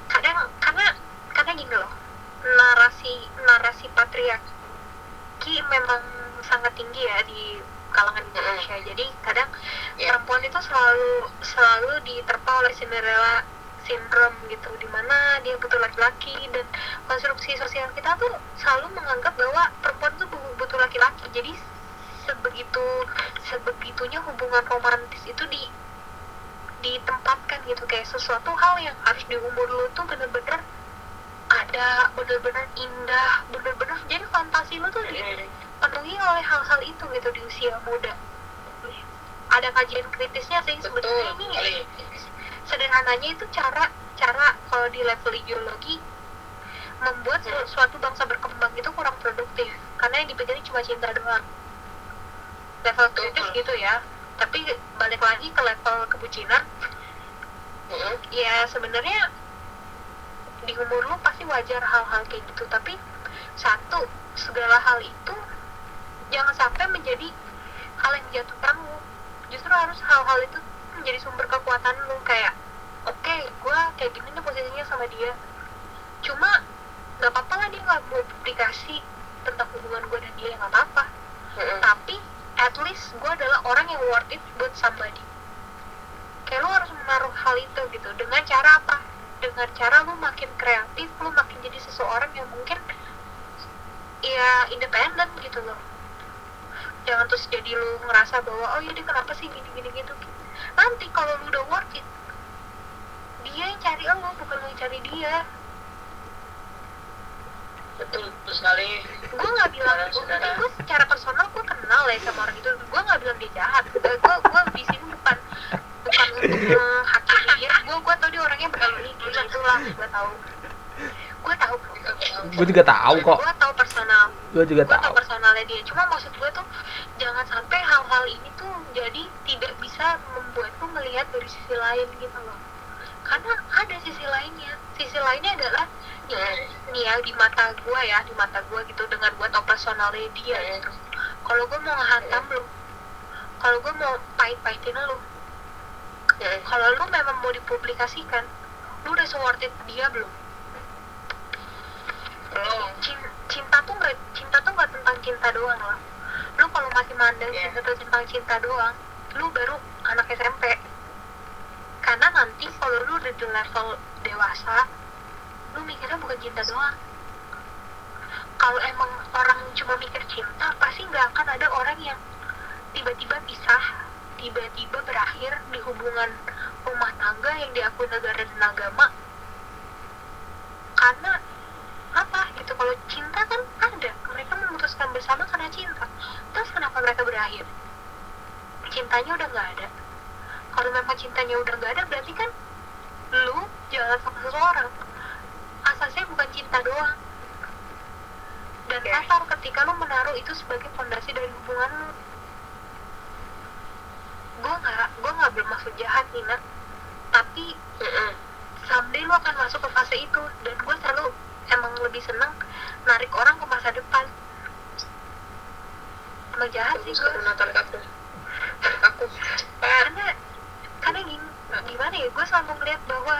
kadang karena karena gini loh narasi narasi patriarki memang sangat tinggi ya di kalangan Indonesia. Jadi kadang Ya. perempuan itu selalu selalu diterpa oleh Cinderella syndrome gitu di mana dia butuh laki-laki dan konstruksi sosial kita tuh selalu menganggap bahwa perempuan tuh bu- butuh laki-laki. Jadi sebegitu sebegitunya hubungan romantis itu di ditempatkan gitu. Kayak sesuatu hal yang harus di umur lu tuh bener-bener ada bener-bener indah bener-bener jadi fantasi lu tuh dipenuhi oleh hal-hal itu gitu di usia muda. Ada kajian kritisnya sih sebenarnya ini kali sederhananya itu cara cara kalau di level ideologi membuat su- suatu bangsa berkembang itu kurang produktif. Karena yang dipikirin cuma cinta doang. Level kritis Betul. gitu ya. Tapi balik lagi ke level kebucinan. Ya sebenarnya di umur lu pasti wajar hal-hal kayak gitu. Tapi satu segala hal itu jangan sampai menjadi hal yang menjatuhkan lu justru harus hal-hal itu menjadi sumber kekuatan lu kayak oke gue kayak gini nih posisinya sama dia. Cuma nggak apa-apa lah dia nggak mau publikasi tentang hubungan gue dan dia nggak apa-apa. Mm-mm. tapi at least gue adalah orang yang worth it buat somebody. Kayak lu harus menaruh hal itu gitu. Dengan cara apa? Dengan cara lu makin kreatif lu makin jadi seseorang yang mungkin ya independen gitu loh jangan terus jadi lu ngerasa bahwa oh ya dia kenapa sih gini gini gitu? Nanti kalau lu udah worth it dia yang cari lu bukan lu yang cari dia. Betul betul sekali. Gue nggak bilang Saudara-saudara. gue secara personal gue kenal ya sama orang itu. Gue nggak bilang dia jahat. Gue gue di sini bukan bukan untuk menghakimi dia. Gue gue tau dia orangnya berani gitu lah gue tahu. Gue tahu gue juga tahu kok. Gue tahu personal. Gue juga gue tahu tahu. personalnya dia. Cuma maksud gue tuh jangan sampai hal-hal ini tuh jadi tidak bisa membuat lu melihat dari sisi lain gitu loh. Karena ada sisi lainnya. Sisi lainnya adalah ya nih ya di mata gue ya di mata gue gitu dengan gue tau personalnya dia gitu. Kalau gue mau ngehantam lu kalau gue mau pahit-pahitin lu kalau lu memang mau dipublikasikan lu udah it dia belum belum Cin- cinta tuh nggak cinta tuh nggak tentang cinta doang loh. Lu kalau masih mandang Iya. cinta tuh tentang cinta doang lu baru anak SMP karena nanti kalau lu udah di level dewasa lu mikirnya bukan cinta doang. Kalau emang orang cuma mikir cinta pasti nggak akan ada orang yang tiba-tiba pisah tiba-tiba berakhir di hubungan rumah tangga yang diakui negara dan agama. Karena cinta kan ada. Mereka memutuskan bersama karena cinta. Terus kenapa mereka berakhir? Cintanya udah nggak ada. Kalau memang cintanya udah nggak ada berarti kan lu jalan sama seseorang. Asasnya bukan cinta doang. Dan Oke. kasar ketika lu menaruh itu sebagai fondasi dari hubungan lu. Gue nggak gue nggak bermaksud jahat Nina. Tapi Mm-mm. someday lu akan masuk ke fase itu. Dan gue emang lebih seneng narik orang ke masa depan. Emang jahat sih gue kaku. Par. karena karena gim- gimana ya gue selalu ngeliat bahwa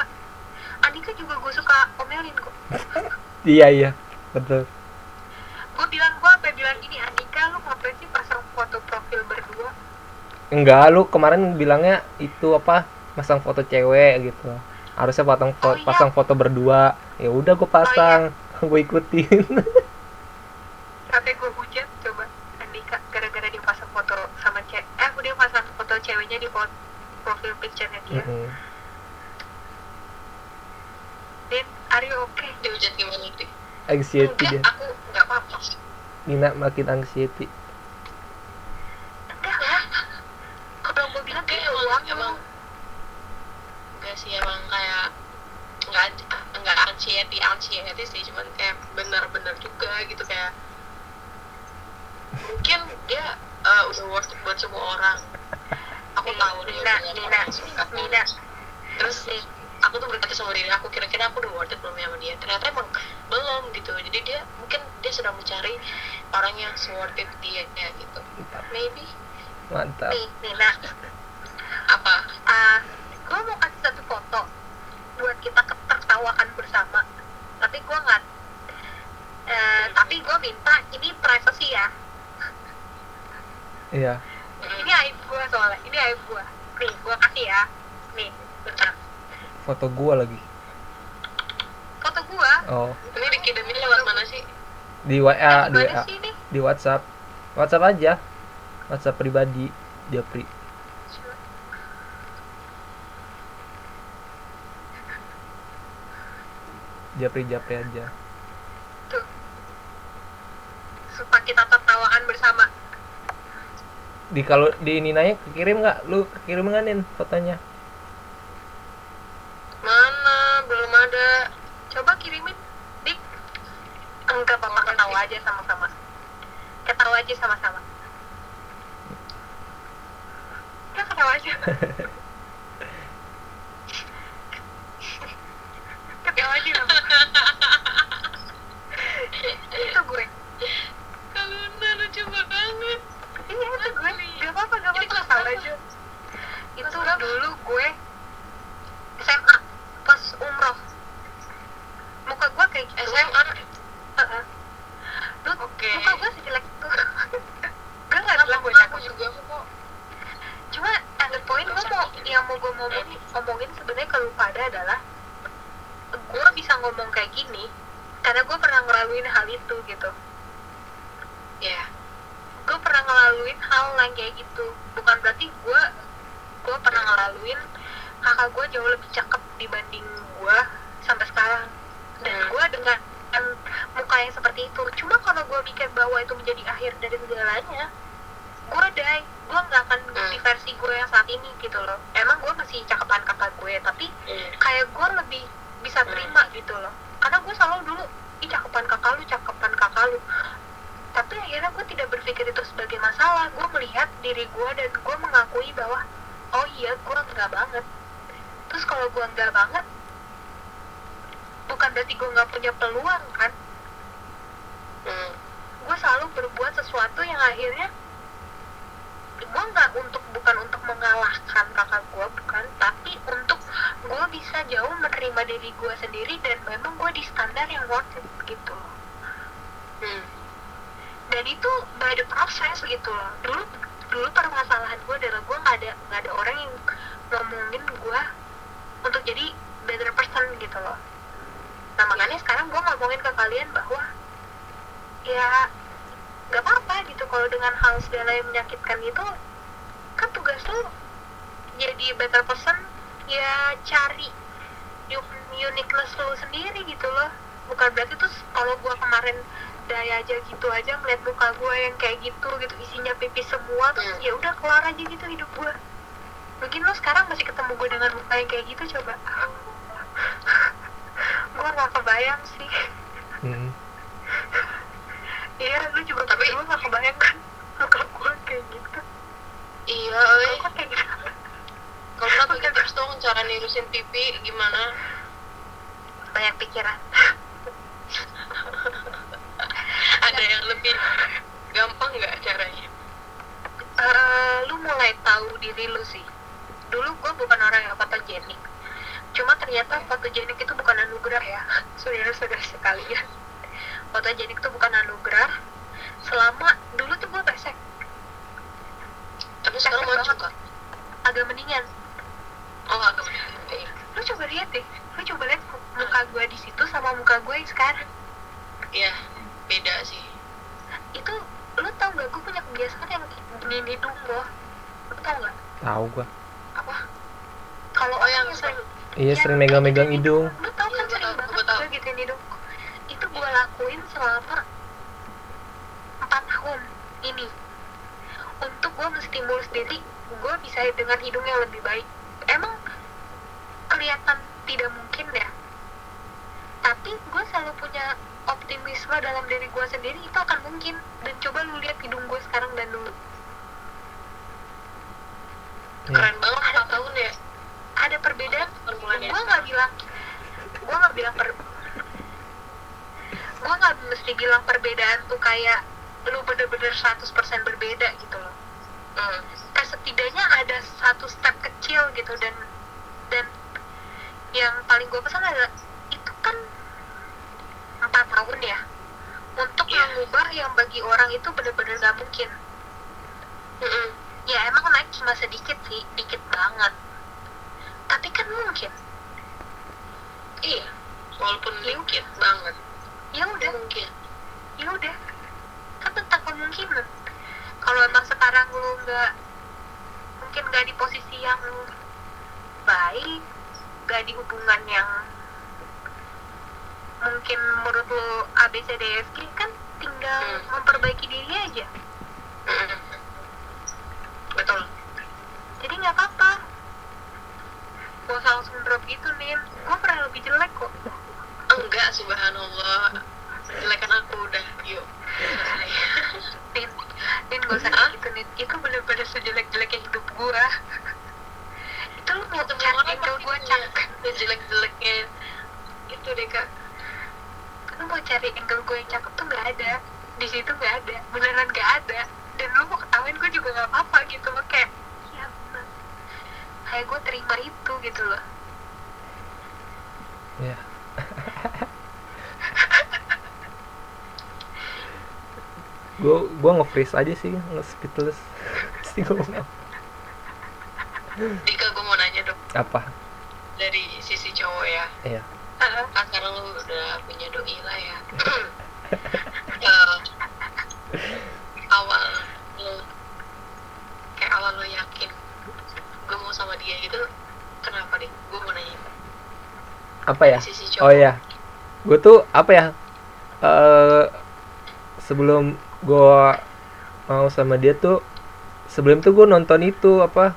Andika juga gue suka omelin kok. Iya iya. Betul. Gue bilang gue sampai bilang gini Andika lu ngapain sih pasang foto profil berdua? Enggak lu kemarin bilangnya itu apa pasang foto cewek gitu. Harusnya pasang fo- Oh, iya. pasang foto berdua ya udah gue pasang gue ikutin. Sampai gue hujat coba. Andika gara-gara dia pasang foto sama cewek eh dia pasang foto ceweknya di foto profil picture-nya dia. Mm-mm. Din are you okay? Dihujat gimana sih anxiety enggak dia. aku nggak apa-apa. Nina makin anxiety. Enggak lah. Kalau gue bilang kayak emang, uang. emang enggak sih emang kayak anxiety anxiety sih cuman kayak benar-benar juga gitu kayak mungkin dia eh, udah worth it buat semua orang. Aku Nih, tahu dia Nina, Nina. Nina. terus aku tuh berkata sama diri aku kira-kira aku udah worth it belum ya sama dia? Ternyata emang belum gitu. Jadi dia mungkin dia sedang mencari orang yang worth it dia ya, gitu. Mantap. Maybe. Mantap. Nih Nina apa? Ah. Gue mau kasih satu foto buat kita ketertawakan bersama. Tapi gue nggak eh, tapi gue minta ini privacy ya. Iya. Ini aib gue soalnya ini aib gue nih gue kasih ya. Nih bentar. Foto gua lagi. Foto gue oh. Ini dikirimin lewat mana sih? Di WA eh, di WA ini? di WhatsApp. WhatsApp aja. WhatsApp pribadi Japri Japri Japri aja. Tuh. Supaya kita tertawakan bersama. Di kalau di ini nanya kekirim nggak? Lu kekirim nggak nin fotonya melihat diri gue dan gue mengakui bahwa oh iya gue enggak banget terus kalau gue enggak banget bukan berarti gue nggak punya peluang kan Hmm. gue selalu berbuat sesuatu yang akhirnya gue nggak untuk bukan untuk mengalahkan kakak gue bukan tapi untuk gue bisa jauh menerima diri gue sendiri dan memang gue di standar yang worth it gitu loh Hmm. Dan itu by the process gitu. Loh dulu dulu permasalahan gue adalah gue nggak ada nggak ada orang yang ngomongin gue untuk jadi better person gitu loh. Nah makanya sekarang gue ngomongin ke kalian bahwa ya nggak apa-apa gitu kalau dengan hal segala yang menyakitkan itu kan tugas lo jadi better person ya cari un- uniqueness lo sendiri gitu loh. Bukan berarti tuh kalau gua kemarin daya aja gitu aja ngeliat muka gua yang kayak gitu gitu. Isinya pipis semua terus Hmm. ya udah kelar aja gitu hidup gua. Mungkin lo sekarang masih ketemu gue dengan muka yang kayak gitu coba. Gua nggak kebayang sih. Hmm. iya lu juga Tapi- dulu nggak kebayang kan muka gua kayak gitu? Iya gua kayak gitu? Kalau nggak bagi tips dong cara nirusin pipi gimana? Banyak pikiran ada yang lebih gampang nggak caranya? Eh, lu mulai tahu diri lu sih. Dulu gue bukan orang yang fotogenik cuma ternyata fotogenik itu bukan anugerah ya. Saudara-saudara sekalian. Fotogenik itu bukan anugerah. Selama dulu tuh gue pesek. Tapi sekarang banget. kak. Agak mendingan. Oh agak mendingan. Iya. lu coba lihat deh. Lu coba lihat muka gue di situ sama muka gue sekarang. Iya beda sih itu lu tau gak kebiasaan yang gini hidung lu tau gak tahu gua. Apa? Kalau Oh, yang yang sering iya yang sering megang-megang gituin hidung. Lu tau Iya, kan gua sering banget gua gituin hidung itu gue lakuin selama empat tahun ini. Untuk gue menstimulus diri gue bisa dengan hidung yang lebih baik. Emang kelihatan tidak mungkin ya? Tapi gue selalu punya optimisme dalam diri gue sendiri itu akan mungkin. Dan coba lu lihat hidung gue sekarang dan dulu Iya. keren banget. 4 tahun ya? Ada perbedaan? Ya? Gue nggak bilang gue nggak bilang per gue nggak mesti bilang perbedaan tuh kayak lu bener-bener 100% berbeda gitu loh. Hmm. kan setidaknya ada satu step kecil gitu dan dan yang paling gue pesan adalah tahun ya. Untuk Iya. mengubah yang bagi orang itu bener-bener gak mungkin. Mm-mm. ya emang naik cuma sedikit sih dikit banget. Tapi kan mungkin. Iya. Walaupun dikit banget. Ya udah. Mungkin. Ya udah. Kan tentang kemungkinan. Kalau emang sekarang lu nggak mungkin nggak di posisi yang baik nggak di hubungan yang mungkin menurut lu A B C D E kan tinggal Hmm. memperbaiki diri aja. Mm-mm. betul. Jadi nggak apa-apa. Gak usah langsung drop gitu nih gue pernah lebih jelek kok. Enggak subhanallah. Jelekan aku udah yuk. Selesai Nin, Nin gak usah kayak gitu Nin. Itu bener-bener sejelek-jeleknya hidup gua. Itu lu mau orang angle pasti gua punya cakep jelek-jeleknya itu deh kak Lu mau cari angle gua yang cakep tuh gak ada. Di situ gak ada. Beneran gak ada. Dan lu mau ketawain gua juga gak apa-apa gitu loh Kayak Ya Kayak gua terima itu gitu loh. Ya gue gue nge-freeze aja sih nge-speechless. Pasti ngomong apa. Dika gue mau nanya dong. Apa? Dari sisi cowok ya. Iya Kan sekarang lu udah punya doi lah ya. Eh, awal lu kayak awal lu yakin gue mau sama dia gitu kenapa deh gue mau nanya. Apa ya? Oh ya gue tuh apa ya? Eh sebelum gue mau sama dia tuh sebelum tuh gue nonton itu apa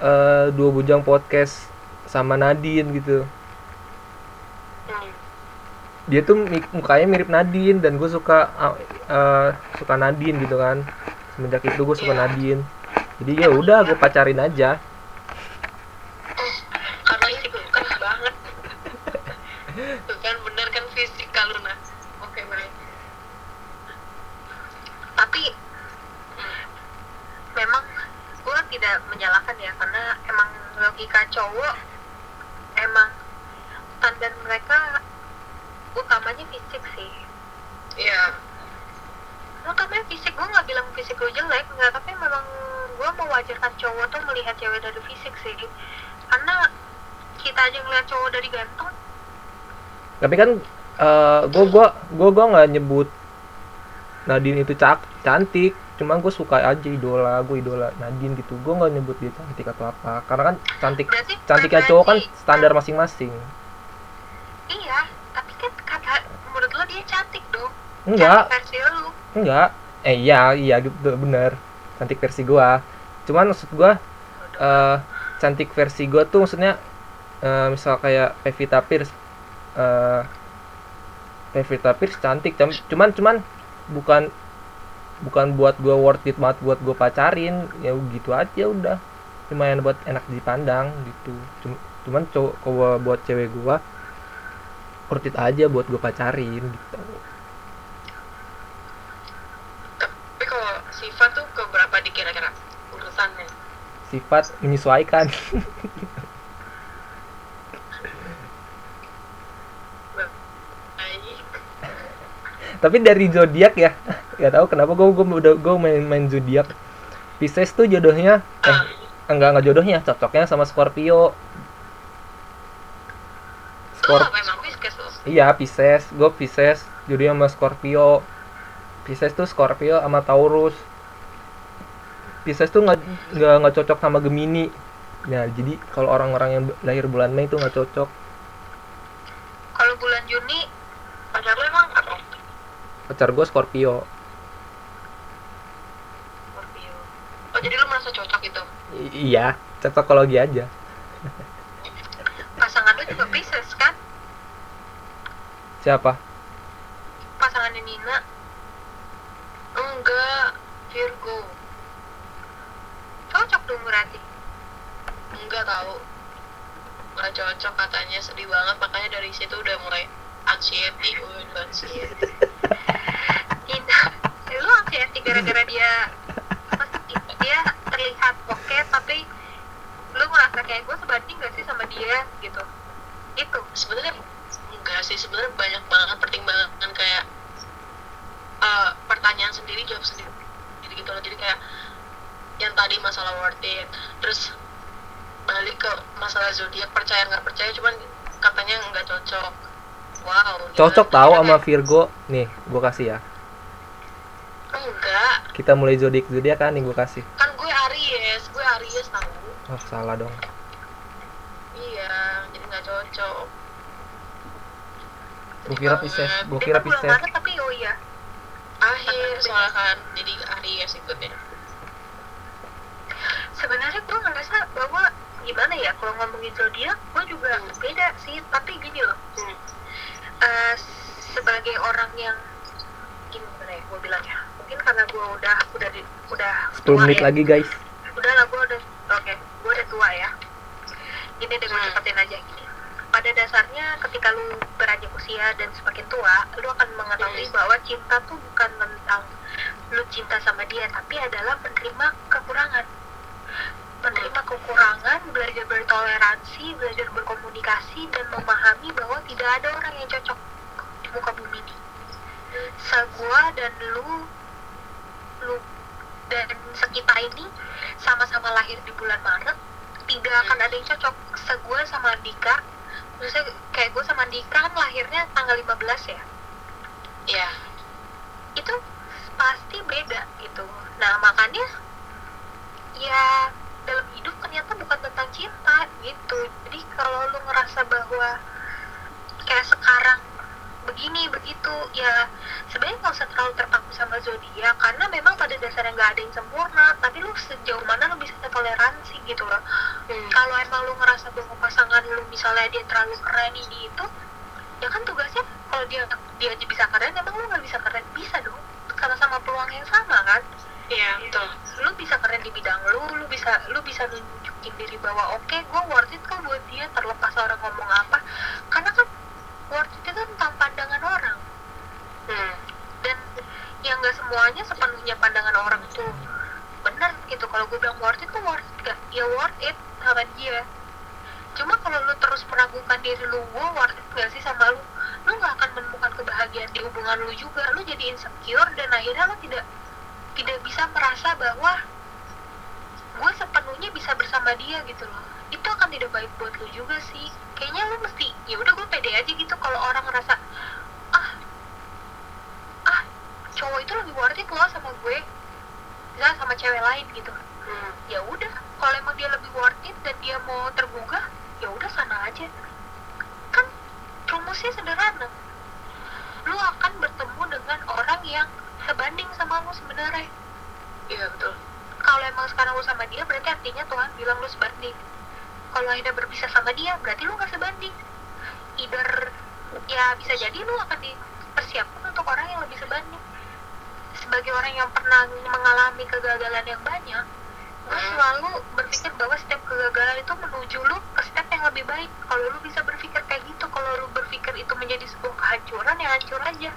eh dua bujang podcast sama Nadine gitu. Dia tuh mukanya mirip Nadine dan gue suka uh, uh, suka Nadine gitu kan. Semenjak itu gue suka Iya. Nadine. Jadi ya udah gue pacarin aja. Oh, karena itu kan banget. Tuh kan bener kan fisik kalau nah oke baik. Tapi Memang gua tidak menyalahkan ya Karena emang logika cowok Emang Standar mereka Utamanya fisik sih. Iya. Utamanya fisik gue nggak bilang fisik lu jelek nggak tapi memang gue mewajarkan cowok tuh melihat cewek dari fisik sih. Karena kita aja ngeliat cowok dari ganteng tapi kan uh, gue gua gua gua nggak nyebut Nadine itu cak cantik. Cuma gue suka aja idola gue idola Nadine gitu. Gue nggak nyebut dia cantik atau apa. Karena kan cantik berarti cantiknya cowok kan standar masing-masing. Iya dia cantik dong enggak. Cantik versi lu. Enggak. Eh iya iya gitu bener. Cantik versi gua. Cuman maksud gua eh cantik versi gua tuh maksudnya eh, misal kayak Pevita Pierce eh Pevita Pierce cantik cum- cuman cuman bukan bukan buat gua worth it banget buat gua pacarin. Ya gitu aja udah. Lumayan buat enak dipandang gitu. Cum- cuman cowok buat cewek gua worth it aja buat gua pacarin gitu tapi kalau sifat tuh ke berapa di kira-kira sifat menyesuaikan tapi dari zodiak ya nggak tahu kenapa gue gue udah gue main main zodiak Pisces tuh jodohnya eh Ah. enggak enggak jodohnya cocoknya sama Scorpio Lo Scorp lo? Iya Pisces gue Pisces jodohnya sama Scorpio Pisces tuh Scorpio sama Taurus Pisces tuh nggak nggak cocok sama Gemini ya jadi kalau orang-orang yang lahir bulan Mei tuh nggak cocok Kalau bulan Juni Pacar lo emang apa? pacar gue Scorpio Scorpio. Oh jadi lo merasa cocok itu? I- iya cocokologi aja pasangan lu juga Pisces kan? Siapa Pasangannya Nina. Enggak, Virgo. Cocok dong berarti. Enggak tahu. Nggak cocok katanya sedih banget makanya dari situ udah mulai anxiety, udah anxiety. Nina, lu anxiety gara-gara dia dia terlihat oke tapi lu ngerasa kayak gue sebanding gak sih sama dia gitu itu sebenarnya enggak sih sebenarnya banyak banget pertimbangan kayak eh, pertanyaan sendiri jawab sendiri gitu gitu loh. Jadi kayak yang tadi masalah worth it terus balik ke masalah zodiak percaya nggak percaya cuman katanya nggak cocok. Wow cocok tahu sama Virgo? Nih gue kasih ya. Enggak. Kita mulai zodiak zodiak kan nih gue kasih. Kan gue Aries gue Aries tahu. Oh salah dong. Iya jadi nggak cocok gue kira Sedih Pisces banget. gue kira Pisces. tapi oh iya. Akhir soalnya kan jadi Aries ikutnya sebenarnya gue ngerasa bahwa gimana ya kalau ngomongin zodiak gue juga beda sih. Tapi gini loh. Hmm. eh, sebagai orang yang gimana ya gue bilangnya. Mungkin karena gue udah udah di, udah 10 tua menit ya. lagi guys. Udah lah gue udah oke gue udah tua ya. Ini deh gue Hmm. cepetin aja gini pada dasarnya ketika lu beranjak usia dan semakin tua lu akan mengetahui Hmm. bahwa cinta tuh bukan tentang lu cinta sama dia tapi adalah menerima kekurangan. Menerima kekurangan belajar bertoleransi belajar berkomunikasi dan memahami bahwa tidak ada orang yang cocok di muka bumi ini. Segua dan lu lu dan sekita ini sama-sama lahir di bulan Maret tidak akan ada yang cocok. Segua sama Andika maksudnya kayak gue sama Andika kan lahirnya tanggal 15 ya? Ya itu pasti beda gitu. Nah makanya ya dalam hidup ternyata bukan tentang cinta gitu. Jadi kalau lu ngerasa bahwa kayak sekarang begini begitu. Ya sebenarnya nggak usah terlalu terpaku sama zodiak karena memang pada dasarnya nggak ada yang sempurna tapi lu sejauh mana lu bisa toleransi gitu loh. Hmm. kalau emang lu ngerasa bahwa pasangan lu misalnya dia terlalu keren ini itu ya kan tugasnya kalau dia dia aja bisa keren emang lu nggak bisa keren? Bisa dong. Sama-sama peluang yang sama kan? Iya betul. Lu bisa keren di bidang lu lu bisa lu bisa nunjukin diri bahwa oke gue worth it kok buat dia terlepas orang ngomong apa. Karena worth it itu tentang pandangan orang. Hmm. dan yang nggak semuanya sepenuhnya pandangan orang tuh bener gitu. Kalau gue bilang worth it tuh worth it gak ya worth it sama dia. Cuma kalau lu terus meragukan diri lu gue worth it gak sih sama lu? Lu nggak akan menemukan kebahagiaan di hubungan lu juga. Lu jadi insecure dan akhirnya lu tidak tidak bisa merasa bahwa gue sepenuhnya bisa bersama dia gitu loh itu akan tidak baik buat lu juga sih. Kayaknya lu mesti ya udah gue pede aja gitu kalau orang ngerasa ah ah cowok itu lebih worth it loh sama gue misalnya sama cewek lain gitu. Hmm. ya udah kalau emang dia lebih worth it dan dia mau tergugah ya udah sana aja. Kan rumusnya sederhana. Lu akan bertemu dengan orang yang sebanding sama lu sebenarnya. Iya betul. Kalau emang sekarang lu sama dia berarti artinya Tuhan bilang lu sebanding kalau akhirnya berpisah sama dia berarti lu nggak sebanding. Either ya bisa jadi lu akan dipersiapkan untuk orang yang lebih sebanding. Sebagai orang yang pernah mengalami kegagalan yang banyak gue Hmm. selalu berpikir bahwa setiap kegagalan itu menuju lu ke step yang lebih baik. Kalau lu bisa berpikir kayak gitu kalau lu berpikir itu menjadi sebuah kehancuran ya hancur aja.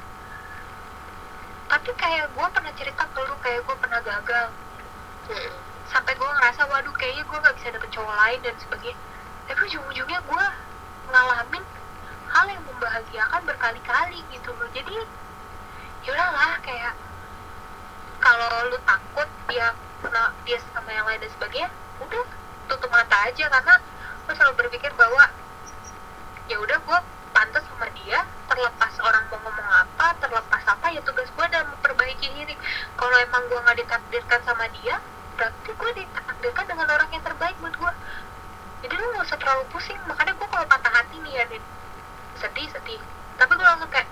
Tapi kayak gue pernah cerita ke lu kayak gue pernah gagal. Hmm. Sampai gue ngerasa waduh kayaknya gue nggak bisa dapet cowok lain dan sebagainya. Tapi ujung-ujungnya gue ngalamin hal yang membahagiakan berkali-kali gitu loh. Jadi yaudahlah kayak kalau lu takut dia kena dia sama yang lain dan sebagainya udah tutup mata aja. Karena gue selalu berpikir bahwa ya udah gue pantas sama dia terlepas orang mau ngomong apa terlepas apa ya tugas gue adalah memperbaiki diri. Kalau emang gue nggak ditakdirkan sama dia berarti gue ditakdirkan dengan orang yang terbaik buat gue jadi lu gak usah terlalu pusing makanya gue kalau patah hati nih ya Din, sedih sedih. Tapi gue langsung kayak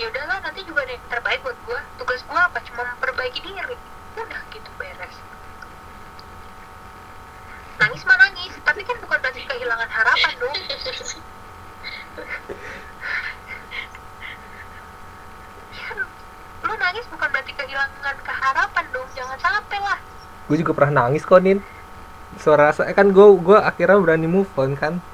ya udahlah nanti juga ada yang terbaik buat gue tugas gue apa? Cuma memperbaiki diri. Udah gitu beres. Nangis mah nangis tapi kan bukan berarti kehilangan harapan dong. Kan, lu nangis bukan berarti kehilangan keharapan dong. Jangan sampai lah gue juga pernah nangis kok nin. Suara saya kan gue gue akhirnya berani move on kan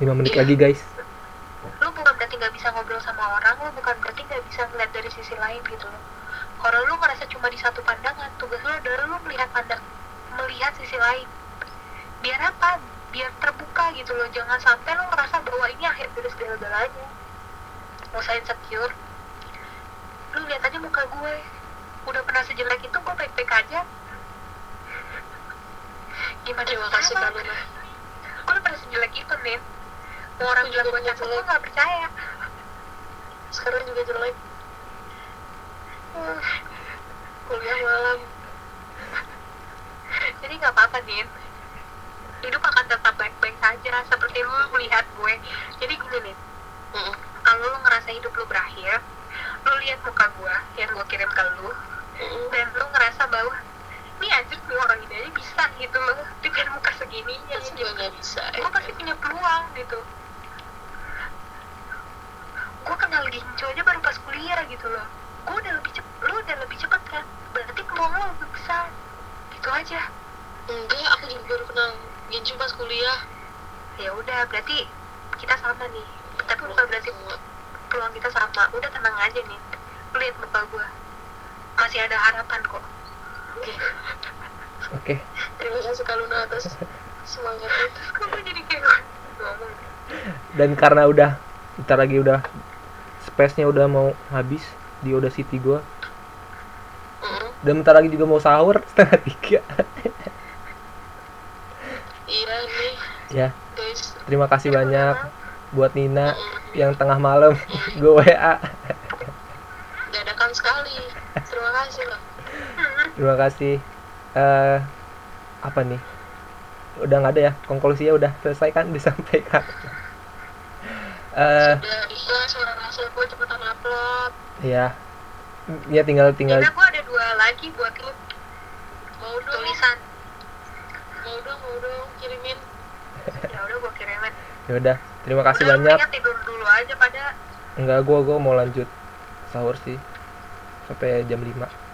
5 menit lagi guys gitu gue kenal Ginco aja baru pas kuliah gitu loh. Gue udah lebih cepet lu udah lebih cepet kan? Berarti peluang lu lebih besar. Gitu aja. Enggak aku juga baru kenal Gincu pas kuliah. Ya udah berarti kita sama nih. Tapi bukan berarti peluang kita sama. Udah tenang aja nih. Lu lihat muka gue masih ada harapan kok. Oke. Oke. Terima kasih Kak Luna atas semangatnya. Terus kok gue jadi kayak dan karena udah ntar lagi udah space-nya udah mau habis di Oda City gua. Mm-mm. dan bentar lagi juga mau sahur setengah tiga. Iya nih ya. Guys terima kasih banyak buat Nina yang tengah malam gue WA dadakan sekali. Terima kasih loh terima kasih. Eh apa nih udah nggak ada ya? Konklusinya udah selesai kan? Disampaikan. Eh sudah ikhlas suara rasa gue cepetan upload. Ya ya tinggal tinggal Nina gue ada dua lagi buat lu mau dong. Tulisan. Mau dong mau dong kirimin. Ya udah gue kirimin. Ya udah. Terima kasih udah banyak. tidur dulu aja pada enggak gua gua mau lanjut sahur sih. Sampai jam 5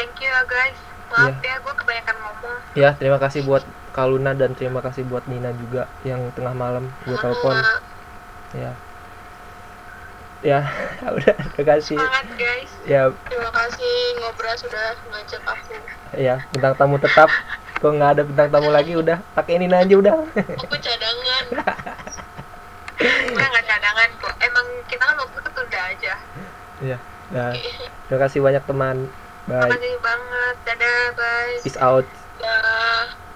thank you ya guys maaf ya gue kebanyakan ngomong. Ya terima kasih buat Kaluna dan terima kasih buat Nina juga yang tengah malam gue telepon. Sama ya ya udah terima kasih. Semangat guys. Ya. Terima kasih ngobrol sudah ngajak aku. Ya bintang tamu tetap. Kok nggak ada bintang tamu lagi udah. Pakai Nina aja udah. Aku cadangan. Gue nggak cadangan kok. Emang kita kan waktu ketunda aja. Ya nah terima kasih banyak teman Bye. kasih banget. Dadah, bye. Peace out. Dadah.